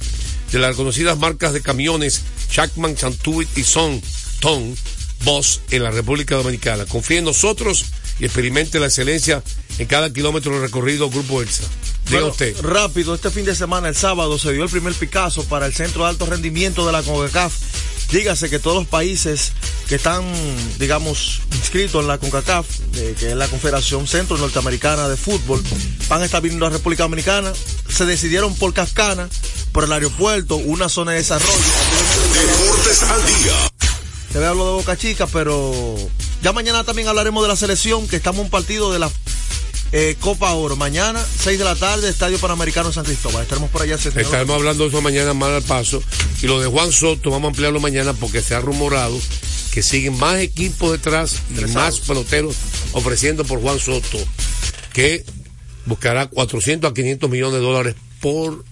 de las reconocidas marcas de camiones Shackman, Chantuit y Son, Ton, Boss en la República Dominicana. Confíe en nosotros y experimente la excelencia en cada kilómetro recorrido Grupo Elsa. Diga Bueno, usted. Rápido, este fin de semana, el sábado, se dio el primer Picasso para el Centro de Alto Rendimiento de la CONCACAF. Dígase que todos los países que están, digamos, inscritos en la CONCACAF, eh, que es la Confederación Centro Norteamericana de Fútbol, van a estar viniendo a la República Dominicana. Se decidieron por Cascana, por el aeropuerto, una zona de desarrollo. Deportes al día. Te hablo de Boca Chica, pero ya mañana también hablaremos de la selección, que estamos en un partido de la eh, Copa Oro. Mañana, 6 de la tarde, Estadio Panamericano San Cristóbal. Estaremos por allá. Estaremos hablando de eso mañana más al paso. Y lo de Juan Soto, vamos a ampliarlo mañana porque se ha rumorado que siguen más equipos detrás y más peloteros ofreciendo por Juan Soto, que buscará 400 a 500 millones de dólares por,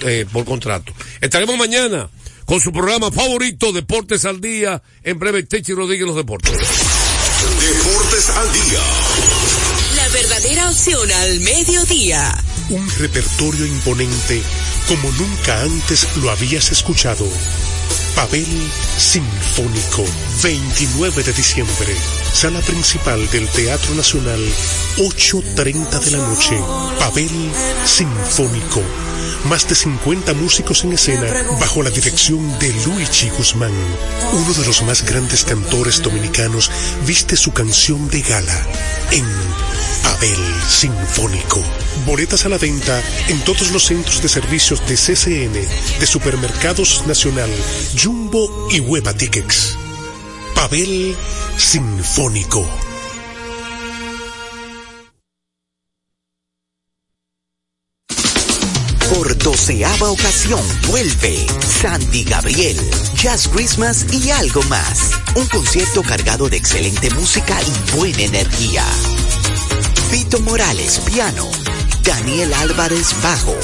eh, por contrato. Estaremos mañana con su programa favorito, Deportes al Día. En breve, Techi Rodríguez, los deportes. Deportes al día. Verdadera opción al mediodía. Un repertorio imponente como nunca antes lo habías escuchado. Pavel Sinfónico, 29 de diciembre, sala principal del Teatro Nacional, 8.30 de la noche. Pavel Sinfónico, más de 50 músicos en escena bajo la dirección de Luigi Guzmán. Uno de los más grandes cantores dominicanos viste su canción de gala en Pavel Sinfónico. Boletas a la venta en todos los centros de servicios de CCN, de Supermercados Nacional, Jumbo y Hueva Tickets. Pavel Sinfónico. Por doceava ocasión vuelve Sandy Gabriel, Jazz Christmas y algo más. Un concierto cargado de excelente música y buena energía. Vito Morales, piano. Daniel Álvarez, bajo.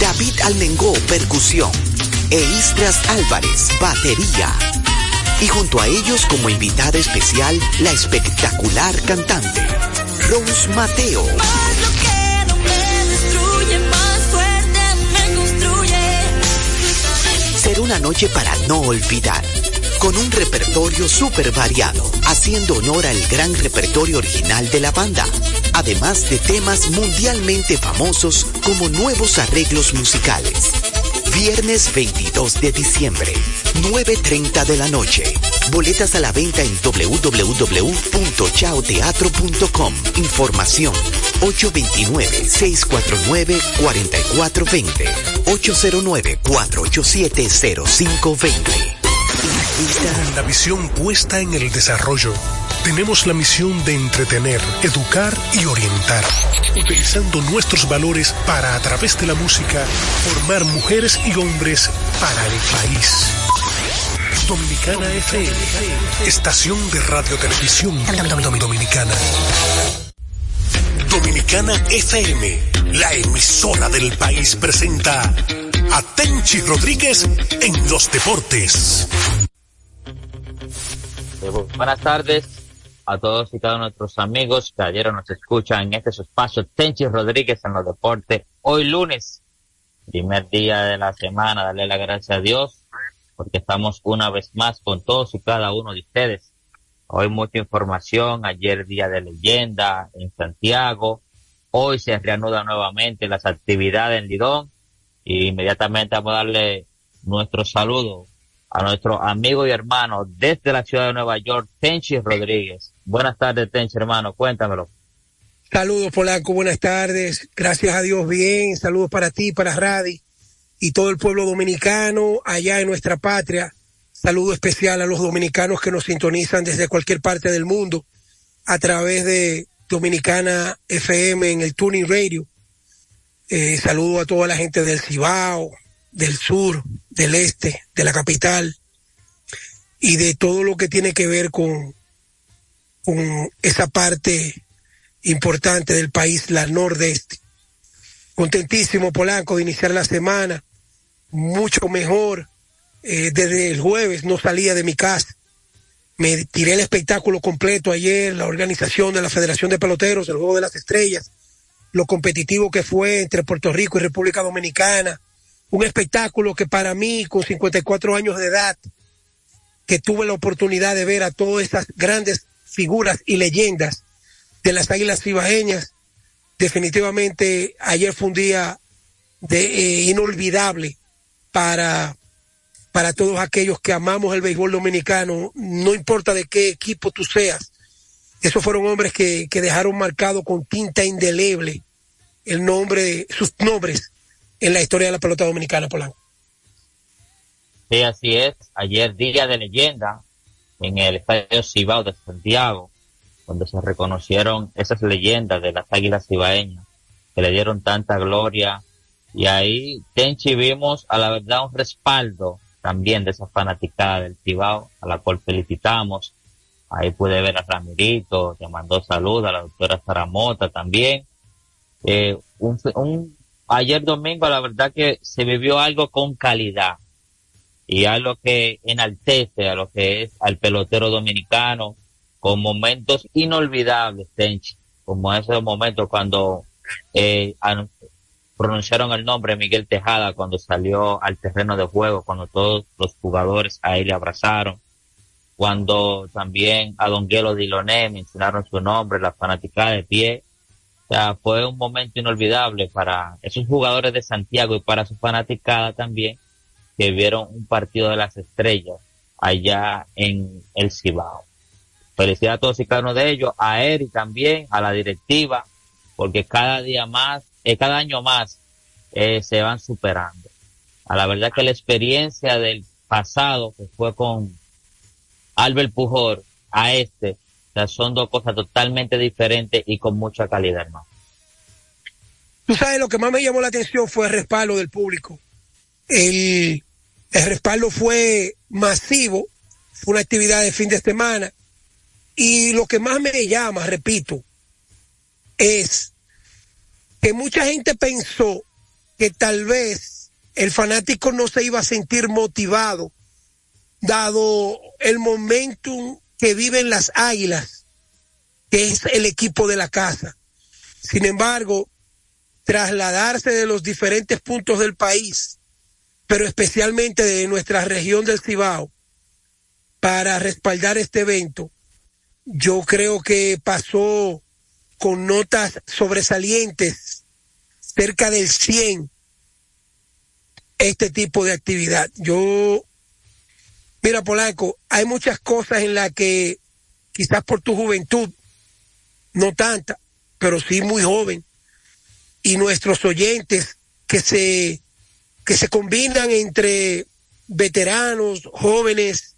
David Almengó, percusión. E Istras Álvarez, batería. Y junto a ellos como invitada especial, la espectacular cantante, Rose Mateo. Será una noche para no olvidar, con un repertorio súper variado, haciendo honor al gran repertorio original de la banda, además de temas mundialmente famosos como nuevos arreglos musicales. Viernes 22 de diciembre, 9.30 de la noche. Boletas a la venta en www.chaoteatro.com. Información 829-649-4420. 809-487-0520. Con la visión puesta en el desarrollo, tenemos la misión de entretener, educar y orientar, utilizando nuestros valores para, a través de la música, formar mujeres y hombres para el país. Dominicana FM, estación de radio televisión dominicana. Dominicana FM, la emisora del país presenta a Rodríguez en los deportes. Buenas tardes a todos y cada uno de nuestros amigos que ayer nos escuchan en este espacio. Tenchi Rodríguez en los deportes. Hoy lunes, primer día de la semana, darle la gracia a Dios porque estamos una vez más con todos y cada uno de ustedes. Hoy mucha información, ayer día de leyenda en Santiago, hoy se reanudan nuevamente las actividades en Lidón. Y inmediatamente vamos a darle nuestro saludo a nuestro amigo y hermano desde la ciudad de Nueva York, Tenchi Rodríguez. Buenas tardes, Tenchi, hermano, cuéntamelo. Saludos, Polanco, buenas tardes. Gracias a Dios, bien. Saludos para ti, para Radi y todo el pueblo dominicano allá en nuestra patria. Saludo especial a los dominicanos que nos sintonizan desde cualquier parte del mundo a través de Dominicana FM en el Tuning Radio. Eh, saludo a toda la gente del Cibao, del sur, del este, de la capital y de todo lo que tiene que ver con, con esa parte importante del país, la nordeste. Contentísimo, Polanco, de iniciar la semana, mucho mejor. Eh, desde el jueves no salía de mi casa. Me tiré el espectáculo completo ayer, la organización de la Federación de Peloteros, el Juego de las Estrellas, lo competitivo que fue entre Puerto Rico y República Dominicana. Un espectáculo que para mí, con 54 años de edad, que tuve la oportunidad de ver a todas estas grandes figuras y leyendas de las águilas cibaeñas, definitivamente ayer fue un día de, eh, inolvidable para, para todos aquellos que amamos el béisbol dominicano, no importa de qué equipo tú seas. Esos fueron hombres que, que dejaron marcado con tinta indeleble el nombre, sus nombres en la historia de la pelota dominicana, Polanco. Sí, así es. Ayer día de leyenda en el Estadio Cibao de Santiago, donde se reconocieron esas leyendas de las águilas cibaeñas, que le dieron tanta gloria. Y ahí, Tenchi, vimos a la verdad un respaldo también de esa fanaticada del Cibao, a la cual felicitamos. Ahí pude ver a Ramirito, que mandó salud, a la doctora Zaramota también. Eh, un, un, ayer domingo, la verdad que se vivió algo con calidad. Y algo que enaltece a lo que es al pelotero dominicano, con momentos inolvidables, Tenchi, como esos momentos cuando eh, pronunciaron el nombre Miguel Tejada cuando salió al terreno de juego, cuando todos los jugadores a él le abrazaron, cuando también a Don Guelo Diloné mencionaron su nombre, la fanaticada de pie. Sea, fue un momento inolvidable para esos jugadores de Santiago y para su fanaticada también, que vieron un partido de las estrellas allá en el Cibao. Felicidades a todos y cada uno de ellos, a Eric también, a la directiva, porque cada día más, eh, cada año más, eh, se van superando. A la verdad que la experiencia del pasado, que fue con Albert Pujol, a este, sea, son dos cosas totalmente diferentes y con mucha calidad, hermano. Tú sabes, lo que más me llamó la atención fue el respaldo del público. El, el respaldo fue masivo, fue una actividad de fin de semana. Y lo que más me llama, repito, es que mucha gente pensó que tal vez el fanático no se iba a sentir motivado, dado el momentum que viven las águilas, que es el equipo de la casa. Sin embargo, trasladarse de los diferentes puntos del país, pero especialmente de nuestra región del Cibao, para respaldar este evento, yo creo que pasó con notas sobresalientes, cerca del 100, este tipo de actividad. Yo, mira, Polanco, hay muchas cosas en las que quizás por tu juventud, no tanta, pero sí muy joven, y nuestros oyentes que se, que se combinan entre veteranos, jóvenes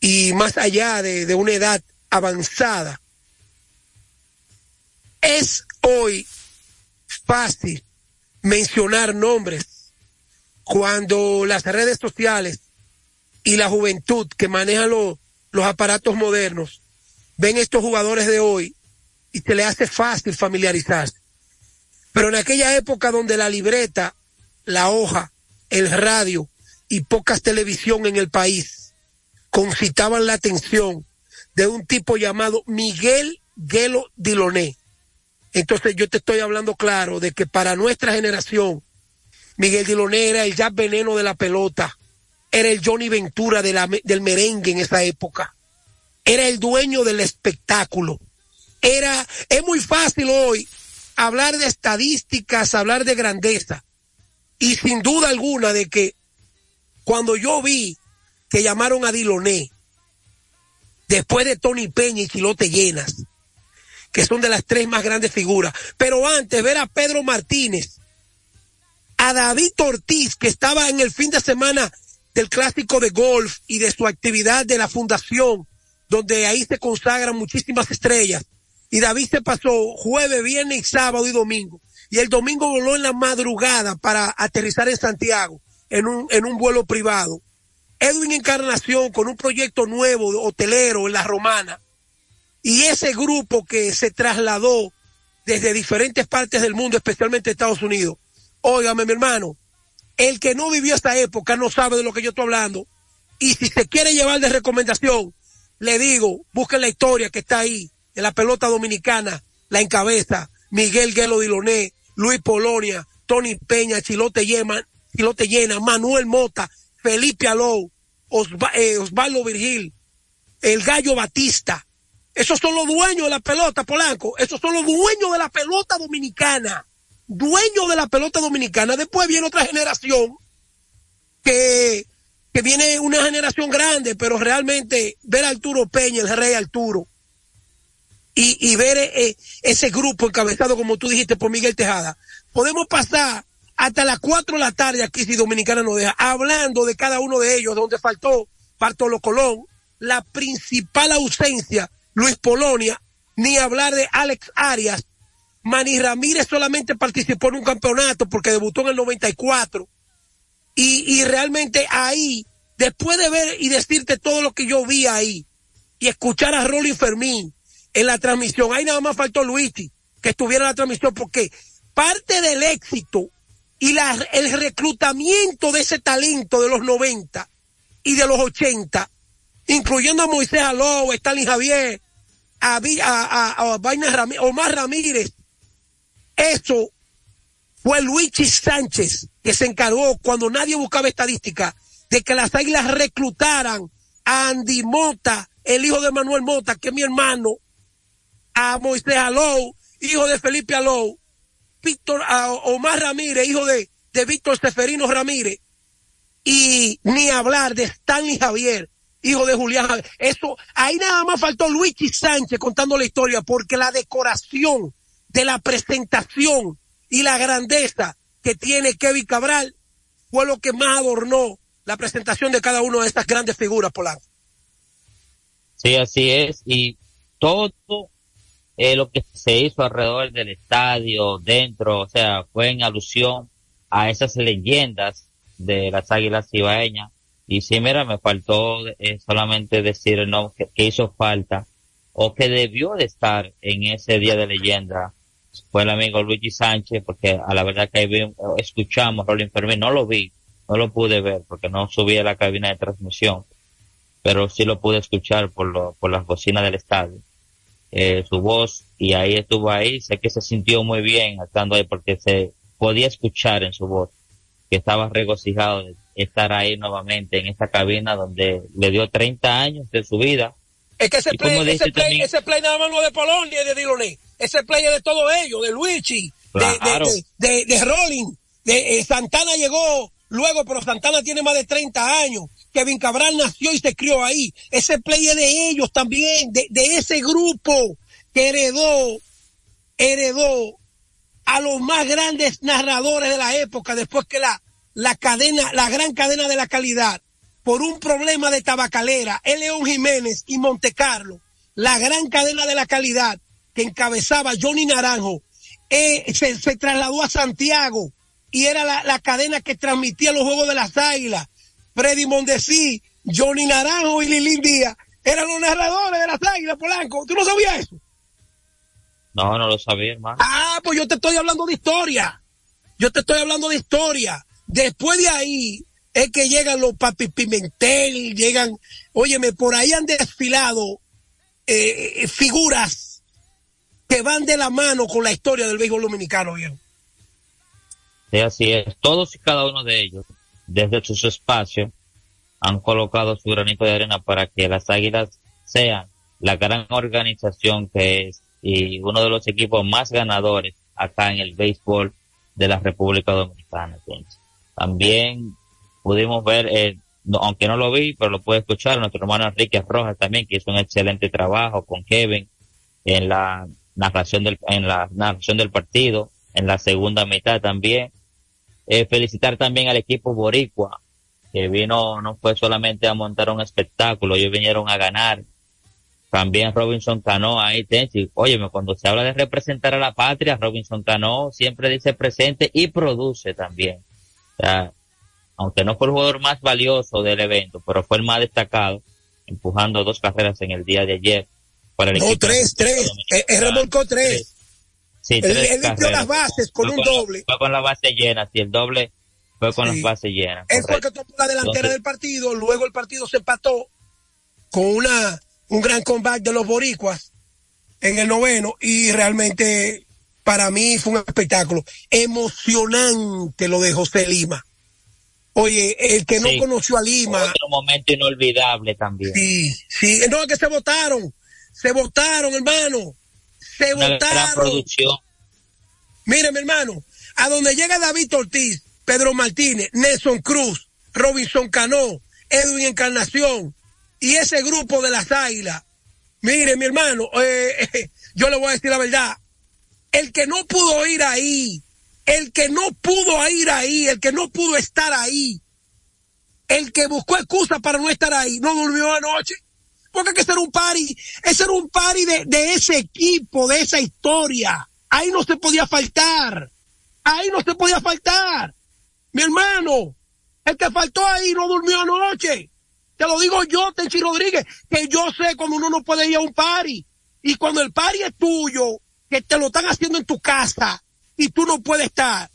y más allá de, de una edad avanzada. Es hoy fácil mencionar nombres cuando las redes sociales y la juventud que manejan los, los aparatos modernos ven estos jugadores de hoy y se le hace fácil familiarizarse. Pero en aquella época donde la libreta, la hoja, el radio y pocas televisión en el país concitaban la atención de un tipo llamado Miguel Gelo Diloné. Entonces yo te estoy hablando claro de que para nuestra generación, Miguel Diloné era el ya veneno de la pelota, era el Johnny Ventura del merengue en esa época, era el dueño del espectáculo. Era, es muy fácil hoy hablar de estadísticas, hablar de grandeza. Y sin duda alguna de que cuando yo vi que llamaron a Diloné, después de Tony Peña y Chilote Llenas, que son de las tres más grandes figuras. Pero antes, ver a Pedro Martínez, a David Ortiz, que estaba en el fin de semana del clásico de golf y de su actividad de la fundación, donde ahí se consagran muchísimas estrellas. Y David se pasó jueves, viernes, sábado y domingo. Y el domingo voló en la madrugada para aterrizar en Santiago en un, en un vuelo privado. Edwin Encarnación con un proyecto nuevo hotelero en la Romana. Y ese grupo que se trasladó desde diferentes partes del mundo, especialmente Estados Unidos. Óigame, mi hermano, el que no vivió esta época no sabe de lo que yo estoy hablando. Y si se quiere llevar de recomendación, le digo, busquen la historia que está ahí, de la pelota dominicana, la encabeza, Miguel Guelo Diloné, Luis Polonia, Tony Peña, Chilote Llena, Chilote Llena, Manuel Mota, Felipe Alou, eh, Osvaldo Virgil, el Gallo Batista. Esos son los dueños de la pelota, Polanco. Esos son los dueños de la pelota dominicana. Dueños de la pelota dominicana. Después viene otra generación que, que viene una generación grande, pero realmente ver a Arturo Peña, el rey Arturo, y, y ver eh, ese grupo encabezado, como tú dijiste, por Miguel Tejada. Podemos pasar hasta las 4 de la tarde aquí si Dominicana nos deja, hablando de cada uno de ellos, donde faltó Bartolo Colón, la principal ausencia, Luis Polonia, ni hablar de Alex Arias. Manny Ramírez solamente participó en un campeonato porque debutó en el 94. Y, y realmente ahí, después de ver y decirte todo lo que yo vi ahí, y escuchar a Rolly Fermín en la transmisión, ahí nada más faltó Luigi que estuviera en la transmisión porque parte del éxito y la, el reclutamiento de ese talento de los 90 y de los 80, incluyendo a Moisés Aló, Stalin Javier, a, a, a, a Omar Ramírez, eso fue Luigi Sánchez, que se encargó cuando nadie buscaba estadística de que las águilas reclutaran a Andy Mota, el hijo de Manuel Mota, que es mi hermano, a Moisés Alou, hijo de Felipe Alou, Víctor, a Omar Ramírez, hijo de, de Víctor Seferino Ramírez, y ni hablar de Stanley Javier, hijo de Julián Javier. Eso, ahí nada más faltó Luigi Sánchez contando la historia, porque la decoración de la presentación y la grandeza que tiene Kevin Cabral fue lo que más adornó la presentación de cada una de estas grandes figuras, Polanco. Sí, así es. Y todo eh, lo que se hizo alrededor del estadio, dentro, o sea, fue en alusión a esas leyendas de las águilas cibaeñas. Y sí, mira, me faltó eh, solamente decir el nombre que, hizo falta o que debió de estar en ese día de leyenda fue el amigo Luigi Sánchez, porque a la verdad que ahí escuchamos Rolling Fermín, no lo vi, no lo pude ver porque no subí a la cabina de transmisión, pero sí lo pude escuchar por, lo, por las bocinas del estadio. Eh, su voz y ahí estuvo ahí, sé que se sintió muy bien estando ahí porque se podía escuchar en su voz que estaba regocijado de estar ahí nuevamente en esta cabina donde le dio 30 años de su vida. Es que ese play, ese play, ese play nada más lo de Polonia y de. Ese play es de todos ellos, de Luigi, de, de, de, Rolling, de eh, Santana llegó luego, pero Santana tiene más de 30 años. Kevin Cabral nació y se crió ahí. Ese play es de ellos también, de, de ese grupo que heredó, heredó a los más grandes narradores de la época después que la, la cadena, la gran cadena de la calidad, por un problema de tabacalera, el León Jiménez y Montecarlo, la gran cadena de la calidad que encabezaba Johnny Naranjo, eh, se, se, trasladó a Santiago y era la, la, cadena que transmitía los Juegos de las Águilas. Freddy Mondesí, Johnny Naranjo y Lilín Díaz eran los narradores de las Águilas, Polanco. ¿Tú no sabías eso? No, no lo sabía, hermano. Ah, pues yo te estoy hablando de historia. Yo te estoy hablando de historia. Después de ahí es que llegan los Papi Pimentel, llegan, óyeme, por ahí han desfilado eh, eh figuras van de la mano con la historia del béisbol dominicano, bien. Sí, así es. Todos y cada uno de ellos, desde sus espacios, han colocado su granito de arena para que las Águilas sean la gran organización que es y uno de los equipos más ganadores acá en el béisbol de la República Dominicana. También pudimos ver, eh, aunque no lo vi, pero lo pude escuchar, nuestro hermano Enrique Rojas también, que hizo un excelente trabajo con Kevin en la narración del, en la narración del partido, en la segunda mitad también. Eh, felicitar también al equipo Boricua, que vino, no fue solamente a montar un espectáculo, ellos vinieron a ganar, también Robinson Cano ahí, Tenchi. Óyeme, cuando se habla de representar a la patria, Robinson Cano siempre dice presente y produce también. O sea, aunque no fue el jugador más valioso del evento, pero fue el más destacado, empujando dos carreras en el día de ayer. Para el no, tres, tres. Él remolcó tres. Sí, él, él limpió las bases con fue un con doble. Fue con la base llena, sí, el doble fue con Sí. las bases llenas. Él fue el que tomó la delantera Entonces- del partido, luego el partido se empató con una un gran comeback de los boricuas en el noveno y realmente para mí fue un espectáculo emocionante lo de José Lima. Oye, el que no Sí. conoció a Lima, Otro momento inolvidable también. sí, sí, no es que se votaron, se votaron, hermano, se votaron. producción. Mire, mi hermano, a donde llega David Ortiz, Pedro Martínez, Nelson Cruz, Robinson Cano, Edwin Encarnación y ese grupo de las águilas. Mire, mi hermano, eh, eh, yo le voy a decir la verdad. El que no pudo ir ahí, el que no pudo ir ahí, el que no pudo estar ahí, el que buscó excusa para no estar ahí, no durmió anoche. Porque es que ese era un party, ese era un party de, de ese equipo, de esa historia. Ahí no se podía faltar. Ahí no se podía faltar. Mi hermano, el que faltó ahí no durmió anoche. Te lo digo yo, Tenchi Rodríguez, que yo sé cuando uno no puede ir a un party. Y cuando el party es tuyo, que te lo están haciendo en tu casa y tú no puedes estar.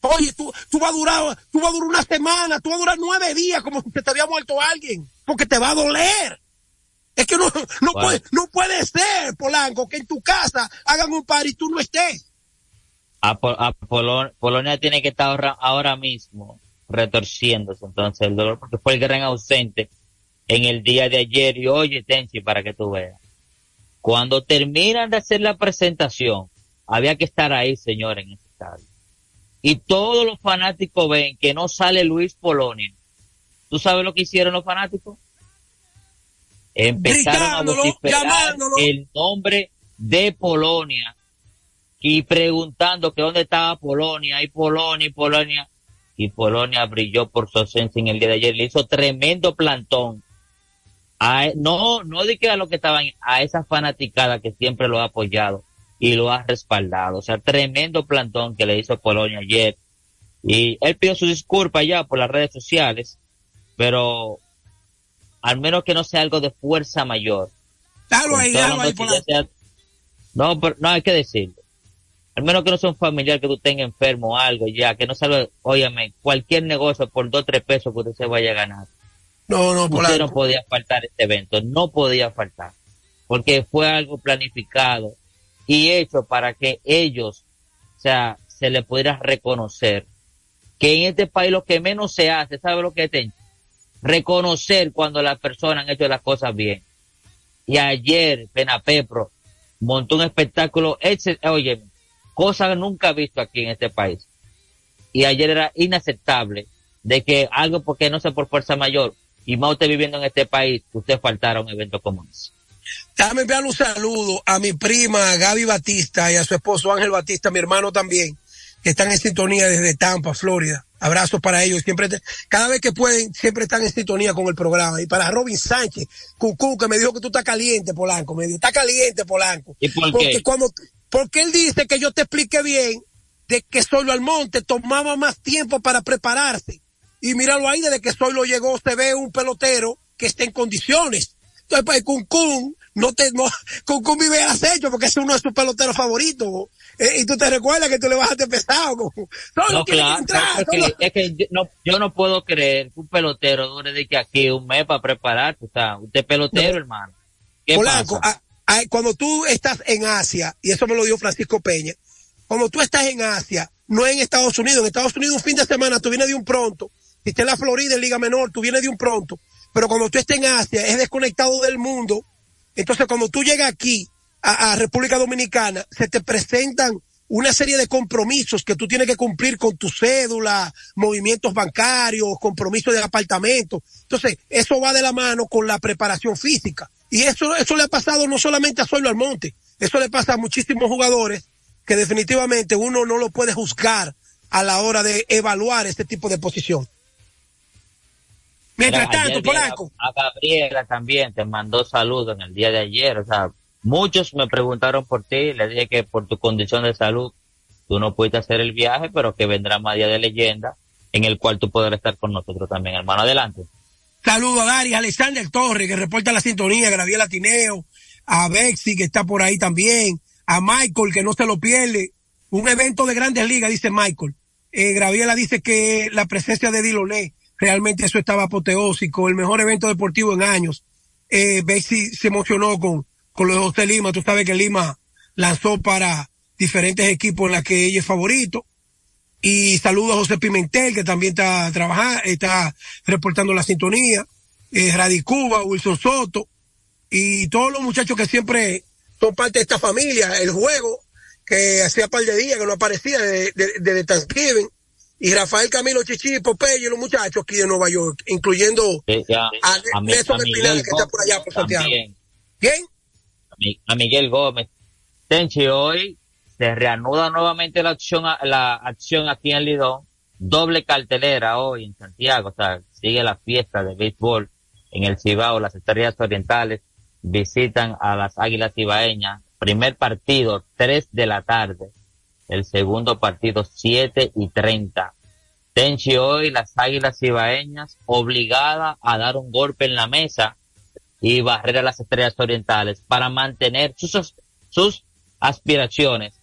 Oye, tú, tú vas a durar, tú vas a durar una semana, tú vas a durar nueve días como si te había muerto alguien, porque te va a doler. Es que no, no Wow. puede, no puede ser, Polanco, que en tu casa hagan un party y tú no estés. a, Po- a Polo- Polonia tiene que estar ahora, ahora mismo retorciéndose entonces el dolor porque fue el gran ausente en el día de ayer y oye Tenchi para que tú veas cuando terminan de hacer la presentación había que estar ahí señor en ese estadio y todos los fanáticos ven que no sale Luis Polonia ¿tú sabes lo que hicieron los fanáticos? Empezaron Gritándolo, a vociferar el nombre de Polonia y preguntando que dónde estaba Polonia y Polonia y Polonia y Polonia brilló por su ausencia en el día de ayer le hizo tremendo plantón a, no no de que a lo que estaban a esa fanaticada que siempre lo ha apoyado y lo ha respaldado o sea tremendo plantón que le hizo Polonia ayer. Y él pidió su disculpa ya por las redes sociales pero al menos que no sea algo de fuerza mayor Dalo ahí, la dalo ahí, Polanco. sea- no, pero no hay que decirlo. Al menos que no sea un familiar que tú tengas enfermo o algo, ya, que no salga, óyame, cualquier negocio por dos, tres pesos que usted se vaya a ganar. No, no, Usted Polanco. no podía faltar este evento, no podía faltar. Porque fue algo planificado y hecho para que ellos, o sea, se le pudiera reconocer que en este país lo que menos se hace, ¿sabe lo que es? Reconocer cuando las personas han hecho las cosas bien. Y ayer, Penapepro montó un espectáculo, excel- oye, cosa nunca visto aquí en este país. Y ayer era inaceptable de que algo, porque no sé por fuerza mayor, y más usted viviendo en este país, usted faltara un evento como ese. Déjame enviarle un saludo a mi prima Gaby Batista y a su esposo Ángel Batista, mi hermano también, que están en sintonía desde Tampa, Florida. Abrazos para ellos. Siempre, te- cada vez que pueden, siempre están en sintonía con el programa. Y para Robin Sánchez, Cucú, que me dijo que tú estás caliente, Polanco. Me dijo, está caliente, Polanco. ¿Y por porque qué? cuando, porque él dice que yo te expliqué bien de que Solo Almonte tomaba más tiempo para prepararse. Y míralo ahí, desde que Solo llegó, se ve un pelotero que está en condiciones. Entonces, pues, Cuncún, no te, no, Cuncún vive acecho porque es uno de sus peloteros favoritos. Eh, y tú te recuerdas que tú le bajaste pesado. Como, No, claro, entrar, es que, Solo- es que yo, no, yo no puedo creer que un pelotero dure de que aquí un mes para prepararse. O sea, usted pelotero, hermano. ¿Qué Polanco, pasa? a- a- cuando tú estás en Asia, y eso me lo dijo Francisco Peña, cuando tú estás en Asia, no en Estados Unidos, en Estados Unidos un fin de semana tú vienes de un pronto, si estás en la Florida en Liga Menor, tú vienes de un pronto, pero cuando tú estás en Asia, es desconectado del mundo, entonces cuando tú llegas aquí a, a República Dominicana, se te presentan una serie de compromisos que tú tienes que cumplir con tu cédula, movimientos bancarios, compromisos de apartamento. Entonces, eso va de la mano con la preparación física. Y eso, eso le ha pasado no solamente a Soylo Almonte, eso le pasa a muchísimos jugadores que definitivamente uno no lo puede juzgar a la hora de evaluar este tipo de posición. Mientras Mira, tanto, vi a- Polanco, A, Gabriela también te mandó saludos en el día de ayer. O sea, muchos me preguntaron por ti. Le dije que por tu condición de salud tú no pudiste hacer el viaje, pero que vendrá más día de leyenda en el cual tú podrás estar con nosotros también, hermano. Adelante. saludo a Dari, a Alexander Torres, que reporta la sintonía, a Graviela Tineo, a Bexi, que está por ahí también, a Michael, que no se lo pierde. Un evento de grandes ligas, dice Michael. Eh, Graviela dice que la presencia de Diloné, realmente eso estaba apoteósico, el mejor evento deportivo en años. Eh, Bexi se emocionó con, con lo de José Lima. Tú sabes que Lima lanzó para diferentes equipos en la que ella es favorito. Y saludo a José Pimentel, que también está trabajando, está reportando la sintonía. Eh, Radi Cuba, Wilson Soto. Y todos los muchachos que siempre son parte de esta familia. El juego, que hacía par de días que no aparecía de, de, de Thanksgiving. Y Rafael Camilo Chichi, Popeye y los muchachos aquí de Nueva York, incluyendo Sí, ya. a, Nelson Espinal, que está por allá, por Santiago. Mi- A Miguel Gómez. Tenchi, hoy se reanuda nuevamente la acción, la acción aquí en Lidón. Doble cartelera hoy en Santiago. O sea, sigue la fiesta de béisbol en el Cibao. Las estrellas orientales visitan a las águilas cibaeñas. Primer partido, 3 de la tarde. El segundo partido, 7 y 30. Tenchi hoy, las águilas cibaeñas obligadas a dar un golpe en la mesa y barrer a las estrellas orientales para mantener sus, sus aspiraciones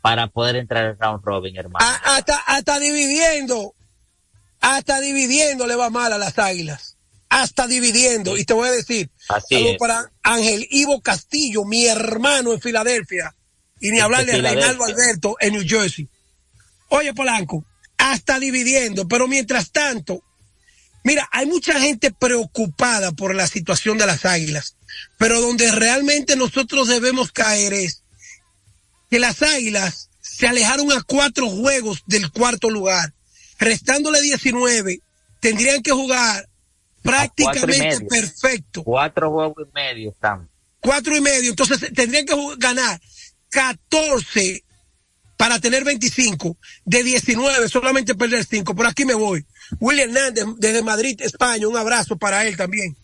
para poder entrar al round robin, hermano. A- hasta, hasta dividiendo, hasta dividiendo le va mal a las águilas. Hasta dividiendo. Y te voy a decir, Así para Ángel Ivo Castillo, mi hermano en Filadelfia. Y ni Desde hablar de Filadelfia. Reinaldo Alberto en New Jersey. Oye, Polanco, hasta dividiendo, pero mientras tanto, mira, hay mucha gente preocupada por la situación de las águilas, pero donde realmente nosotros debemos caer es que las águilas se alejaron a cuatro juegos del cuarto lugar, restándole 19, tendrían que jugar prácticamente perfecto. Cuatro juegos y medio están. Cuatro y medio, entonces tendrían que ganar 14 para tener 25, de 19 solamente perder 5. Por aquí me voy. William Hernández desde Madrid, España, un abrazo para él también.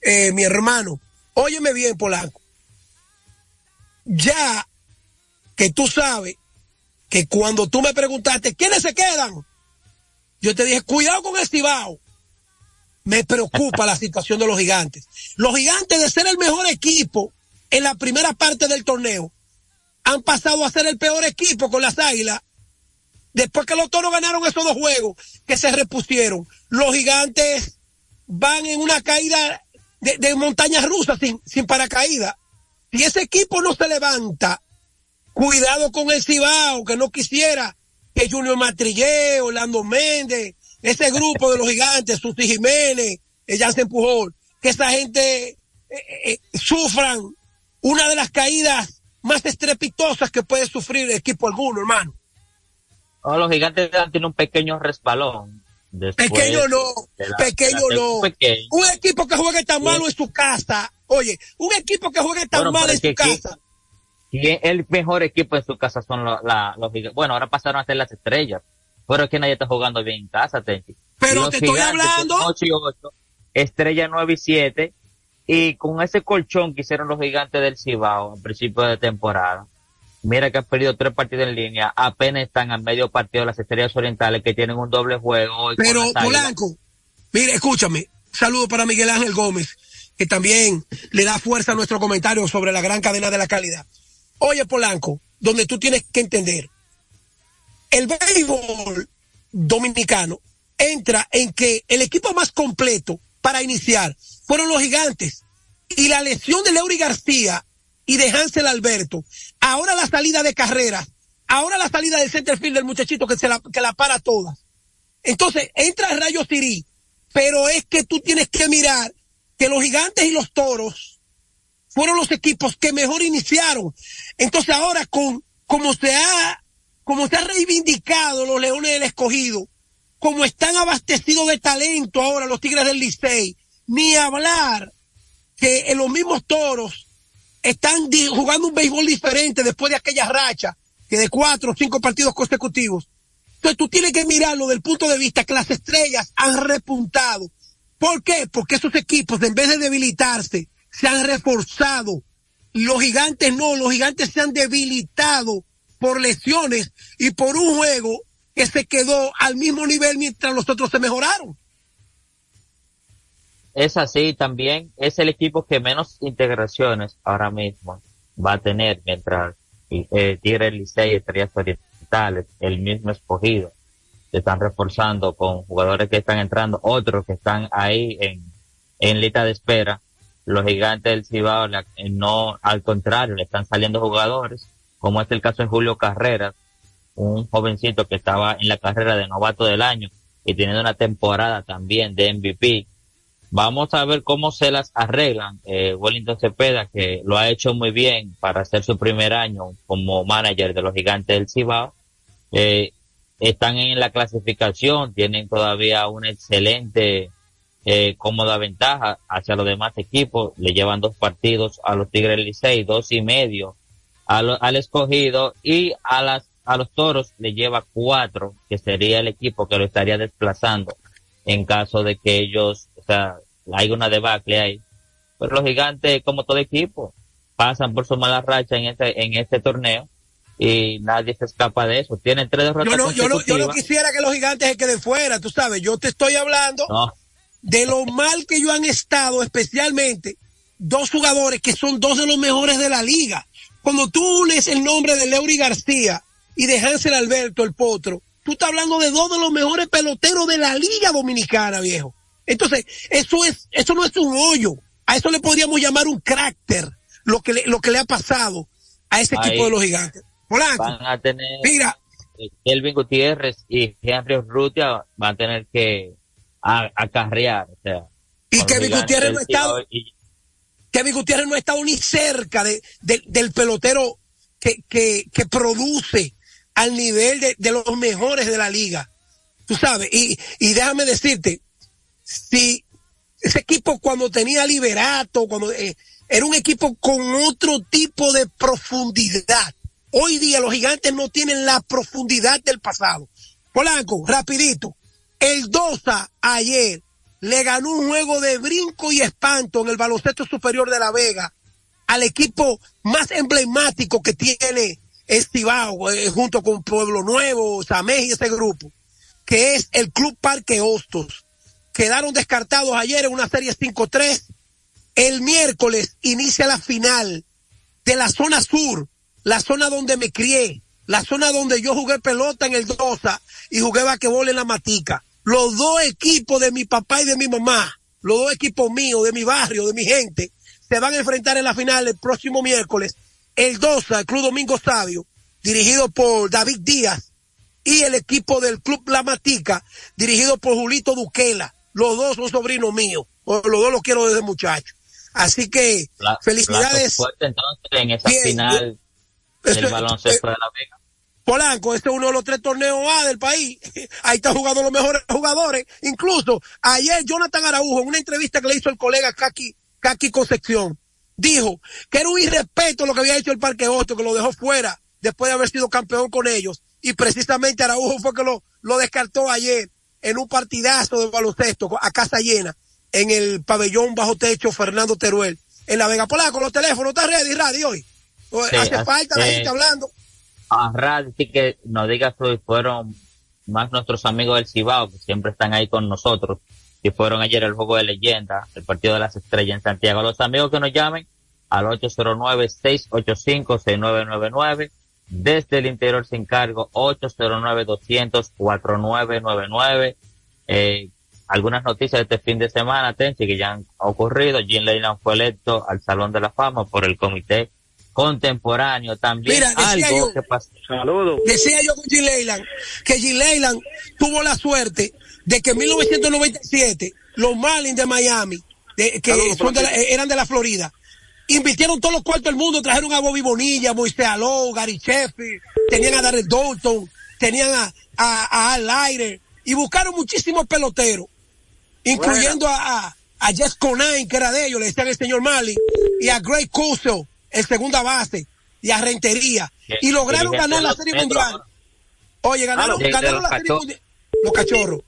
Eh, mi hermano, óyeme bien, Polanco. Ya que tú sabes que cuando tú me preguntaste, ¿quiénes se quedan? Yo te dije, cuidado con el Cibao. Me preocupa la situación de los gigantes. Los gigantes de ser el mejor equipo en la primera parte del torneo han pasado a ser el peor equipo con las águilas. Después que los toros ganaron esos dos juegos que se repusieron, los gigantes van en una caída de, montañas rusas sin, sin paracaídas. Si ese equipo no se levanta, cuidado con el Cibao, que no quisiera que Junior Matrillé, Orlando Méndez, ese grupo de los gigantes, Susi Jiménez, eh, Jansen Pujol, que esa gente eh, eh, sufran una de las caídas más estrepitosas que puede sufrir el equipo alguno, hermano. No, los gigantes tienen un pequeño resbalón. después Pequeño no, la- pequeño no. pequeño. Un equipo que juegue tan malo en su casa, oye, un equipo que juegue tan Bueno, mal en su aquí- casa. Y el mejor equipo en su casa son los, la- los gigantes. Bueno, ahora pasaron a ser las estrellas. Pero es que nadie está jugando bien en casa, Tenchi. Pero te estoy hablando- tienen 8 y 8, estrella 9 y 7. Y con ese colchón que hicieron los gigantes del Cibao a principio de temporada. Mira que han perdido tres partidos en línea. Apenas están a medio partido las estrellas orientales que tienen un doble juego. Pero. Polanco, mire, escúchame, saludo para Miguel Ángel Gómez, que también le da fuerza a nuestro comentario sobre la gran cadena de la calidad. Oye, Polanco, donde tú tienes que entender, el béisbol dominicano entra en que el equipo más completo para iniciar fueron los gigantes y la lesión de Leury García y de Hansel Alberto, ahora la salida de carreras, ahora la salida del centerfield del muchachito que se la, que la para todas. Entonces, entra Rayo Sirí, pero es que tú tienes que mirar que los gigantes y los toros fueron los equipos que mejor iniciaron. Entonces ahora con, como se ha, como se ha reivindicado los leones del escogido, como están abastecidos de talento ahora los tigres del Licey, ni hablar que en los mismos toros están jugando un béisbol diferente después de aquella racha, que de cuatro o cinco partidos consecutivos. Entonces tú tienes que mirarlo del punto de vista que las estrellas han repuntado. ¿Por qué? Porque esos equipos, en vez de debilitarse, se han reforzado. Los gigantes no, los gigantes se han debilitado por lesiones y por un juego que se quedó al mismo nivel mientras los otros se mejoraron. Es así también, es el equipo que menos integraciones ahora mismo va a tener mientras eh, Tigre Licey y Estrellas Orientales, el mismo escogido, se están reforzando con jugadores que están entrando, otros que están ahí en, en lista de espera. Los gigantes del Cibao eh, no, al contrario, le están saliendo jugadores, como es el caso de Julio Carreras, un jovencito que estaba en la carrera de novato del año y teniendo una temporada también de MVP. Vamos a ver cómo se las arreglan. Eh, Wellington Cepeda, que lo ha hecho muy bien para hacer su primer año como manager de los gigantes del Cibao, eh, están en la clasificación, tienen todavía una excelente, eh, cómoda ventaja hacia los demás equipos, le llevan dos partidos a los Tigres Licey, dos y medio al escogido y a las a los toros le lleva cuatro, que sería el equipo que lo estaría desplazando en caso de que ellos, o sea, hay una debacle ahí. Pero los gigantes, como todo equipo, pasan por su mala racha en este, en este torneo y nadie se escapa de eso. Tienen tres derrotas Yo no, yo no, yo no quisiera que los gigantes se queden fuera, tú sabes, yo te estoy hablando No. de lo mal que ellos han estado, especialmente dos jugadores que son dos de los mejores de la liga. Cuando tú unes el nombre de Leury García y de Hansel Alberto, el potro, tú estás hablando de dos de los mejores peloteros de la liga dominicana, viejo. Entonces, eso es, eso no es un hoyo. A eso le podríamos llamar un cráter, lo que le, lo que le ha pasado a ese Ahí equipo de los gigantes. Polanco, Van a tener mira, Elvin Gutiérrez y Henry Urrutia van a tener que acarrear. O sea, Y Kevin Gutiérrez no ha estado, y- Kevin Gutiérrez no ha estado ni cerca de, de- del pelotero que, que, que produce al nivel de, de los mejores de la liga. Tú sabes, y, y déjame decirte, si ese equipo cuando tenía liberato, cuando eh, era un equipo con otro tipo de profundidad. Hoy día los gigantes no tienen la profundidad del pasado. Polanco, rapidito. El Dosa ayer le ganó un juego de brinco y espanto en el baloncesto superior de La Vega al equipo más emblemático que tiene Estibao, eh, junto con Pueblo Nuevo, Samej y ese grupo, que es el Club Parque Hostos. Quedaron descartados ayer en una serie 5-3. El miércoles inicia la final de la zona sur, la zona donde me crié, la zona donde yo jugué pelota en el Dosa y jugué basquetbol en la Matica. Los dos equipos de mi papá y de mi mamá, los dos equipos míos, de mi barrio, de mi gente, se van a enfrentar en la final el próximo miércoles. El Dosa, el Club Domingo Sabio, dirigido por David Díaz, y el equipo del Club La Matica, dirigido por Julito Duquela. Los dos son sobrinos míos, o los dos los quiero desde muchachos. Así que, Pla- felicidades. fuerte, entonces en esa Bien, final del es- baloncesto de la Vega. Polanco, este es uno de los tres torneos A del país. Ahí están jugando los mejores jugadores. Incluso ayer Jonathan Araujo, en una entrevista que le hizo el colega Kaki, Kaki Concepción, dijo que era un irrespeto lo que había hecho el Parque Hosto, que lo dejó fuera después de haber sido campeón con ellos. Y precisamente Araujo fue que lo, lo descartó ayer en un partidazo de baloncesto a casa llena en el pabellón bajo techo Fernando Teruel en La Vega. Polanco, los teléfonos, ¿está ready, radio hoy? Sí, Hace falta la gente hablando. a Rad, sí que nos digas si fueron más nuestros amigos del Cibao, que siempre están ahí con nosotros, si fueron ayer el juego de leyenda, el partido de las estrellas en Santiago. Los amigos que nos llamen al 809-685-6999, desde el interior sin cargo, 809-200-4999. Eh, algunas noticias de este fin de semana, Tenchi, que ya han ocurrido. Jim Leyland fue electo al Salón de la Fama por el Comité Contemporáneo. También Mira, decía algo yo- que pasó. Decía yo con Jim Leyland que Jim Leyland tuvo la suerte de que en 1997 los Marlins de Miami, de- que Saludos son de la- eran de la Florida, invirtieron todos los cuartos del mundo, trajeron a Bobby Bonilla, Moisés Aló, Gary Sheffield, tenían a Darrell Dalton, tenían a, a, a Al Leiter, y buscaron muchísimos peloteros, incluyendo a, a, a Jess Conine, que era de ellos, le decían el señor Marlin, y a Greg Cuso, el segunda base, y a Rentería, y lograron ganar la Serie Mundial. Oye, ganaron, de ganaron la Serie. Mundial. Los cachorros.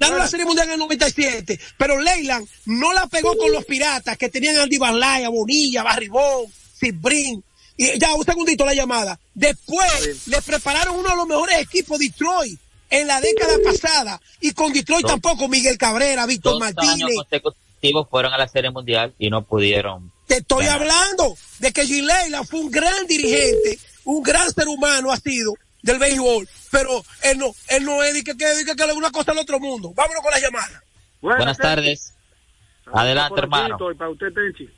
Ganaron la Serie Mundial en el 97, pero Leyland no la pegó con los piratas que tenían a Andy Barlaya, Bonilla, Barribón, Cibrin. Y ya, un segundito la llamada. Después le prepararon uno de los mejores equipos Detroit en la década pasada. Y con Detroit Dos- tampoco Miguel Cabrera, Víctor Martínez. consecutivos fueron a la Serie Mundial y no pudieron. Te estoy ganar. hablando de que Jim Leyland fue un gran dirigente, un gran ser humano ha sido del béisbol, pero él no, él no es de que, que, que, que le una cosa al otro mundo. Vámonos con la llamada. Buenas tardes. Adelante, hermano. Y para usted, Tenchi.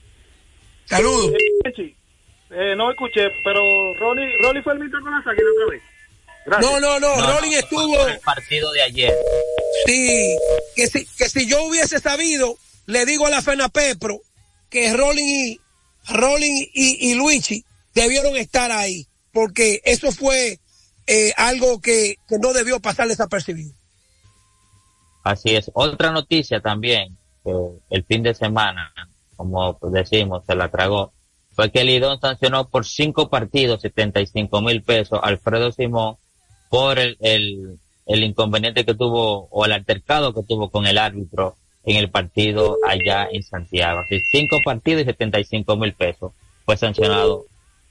Saludos. Tenchi, eh, no escuché, pero Rolly, Rolly fue el mitad con las águilas otra vez. Gracias. No, no, no, Rolling estuvo, El partido de ayer. sí, que si, que si yo hubiese sabido, le digo a la Fena Pepro que Rolling y, Rolling y, y Luigi debieron estar ahí, porque eso fue eh, algo que, que no debió pasar desapercibido. Así es. Otra noticia también, que el fin de semana, como decimos, se la tragó, fue que Lidón sancionó por cinco partidos 75 mil pesos Alfredo Simón por el, el, el inconveniente que tuvo o el altercado que tuvo con el árbitro en el partido allá en Santiago. Así, cinco partidos y 75 mil pesos fue sancionado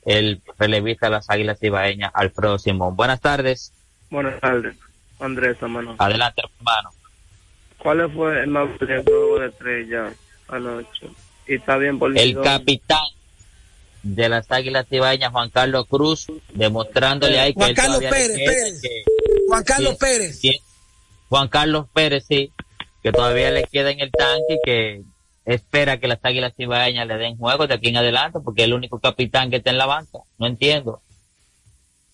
el relevista de las Águilas Ibaeñas, Alfredo Simón. Buenas tardes. Buenas tardes, Andrés, hermano. Adelante, hermano. ¿Cuál fue el más brillante juego de estrella anoche? Y está bien por el Lidón. capitán de las Águilas Ibaeñas, Juan Carlos Cruz, demostrándole ahí que Juan Carlos todavía le Pérez, queda, Pérez. que- Juan Carlos Pérez. sí, Juan Carlos Pérez, sí, que todavía le queda en el tanque y que espera que las Águilas Ibaeñas le den juego de aquí en adelante, porque es el único capitán que está en la banca. No entiendo.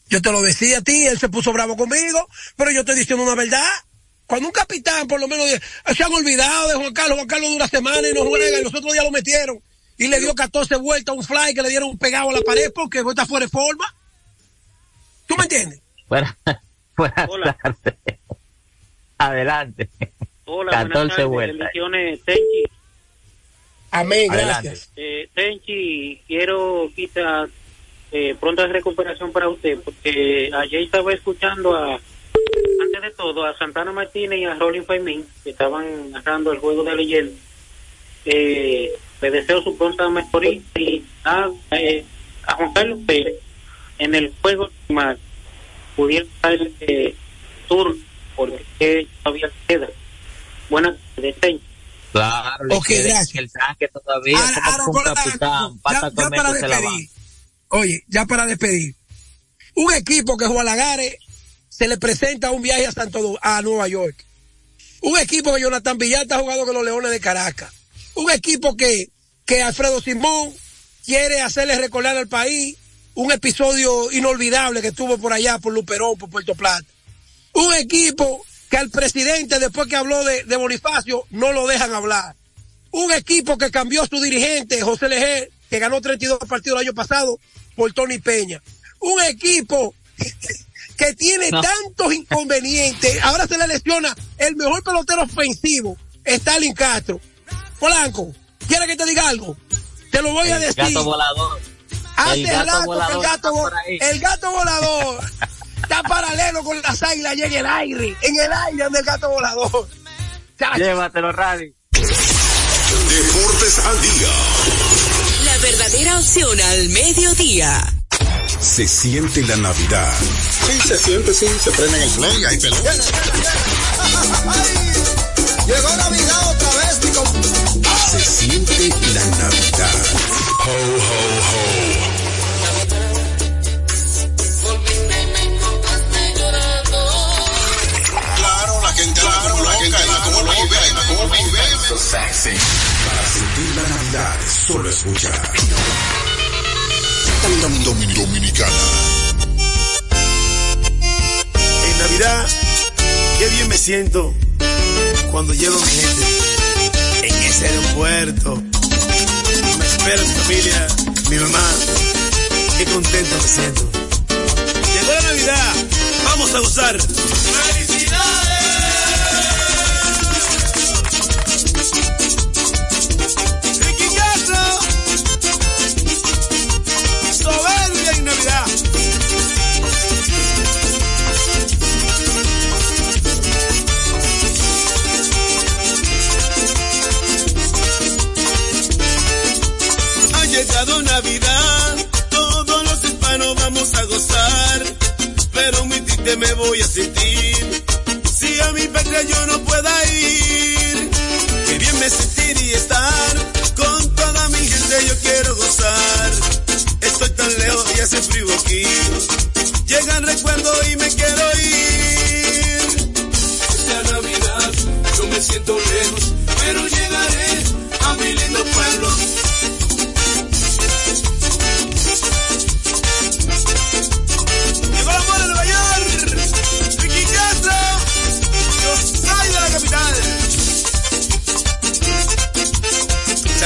Yo te lo decía a ti, él se puso bravo conmigo, pero yo estoy diciendo una verdad. Cuando un capitán, por lo menos, se han olvidado de Juan Carlos, Juan Carlos dura semana y no juega, y los otros días lo metieron. Y le dio 14 vueltas a un fly que le dieron un pegado a la pared porque está fuera de forma. ¿Tú me entiendes? Buenas, buenas Hola. tardes. Adelante. Hola, 14 buenas tardes. vueltas. Amén, Adelante. gracias. Eh, Tenchi, quiero quizás eh, pronta recuperación para usted, porque ayer estaba escuchando a, antes de todo, a Santana Martínez y a Rolling Fermín, que estaban narrando el juego de leyenda. Eh, le deseo su pronta mejoría y a, eh, a Juan Carlos Pérez en el juego más pudiera estar eh, tour porque todavía queda. Buenas tardes, Tenchi. Claro, le Ok, queda gracias. el tanque todavía. Ahora- ahora, un capitán, ya- pata ya con para despedir. Oye, ya para despedir. Un equipo que Juan Lagares se le presenta un viaje a Santo a Nueva York. Un equipo que Jonathan Villalta ha jugado con los Leones de Caracas. Un equipo que, que Alfredo Simón quiere hacerle recordar al país un episodio inolvidable que tuvo por allá, por Luperón, por Puerto Plata. Un equipo que al presidente, después que habló de, de Bonifacio, no lo dejan hablar. Un equipo que cambió su dirigente, José Leger, que ganó 32 partidos el año pasado, por Tony Peña. Un equipo que tiene No. tantos inconvenientes. Ahora se le lesiona el mejor pelotero ofensivo, Stalin Castro. Polanco, ¿quiere que te diga algo? Te lo voy a decir. gato volador. Hace El gato rato que volador el gato, el gato volador está paralelo con las águilas y en el aire. En el aire anda el gato volador. Llévatelo, Radio. Deportes al día. La verdadera opción al mediodía. Se siente la Navidad. Sí, se siente, sí, se prende en el play, hay pelota. Llegó Navidad otra vez, mi. Se siente la Navidad. Ho, ho, ho. Para sentir la Navidad, solo escuchar. Dominicana. En Navidad, qué bien me siento cuando llevo mi gente en ese aeropuerto. Me espera mi familia, mi mamá. Qué contento me siento. Llegó la Navidad, vamos a gozar. Me voy a sentir, si a mi patria yo no pueda ir, qué bien me sentiría estar, con toda mi gente yo quiero gozar, estoy tan lejos y hace frío aquí, llegan recuerdos y me quiero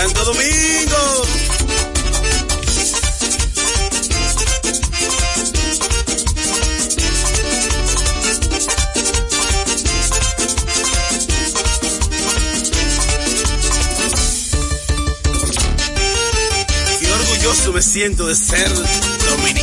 Santo Domingo. Qué orgulloso me siento de ser dominicano.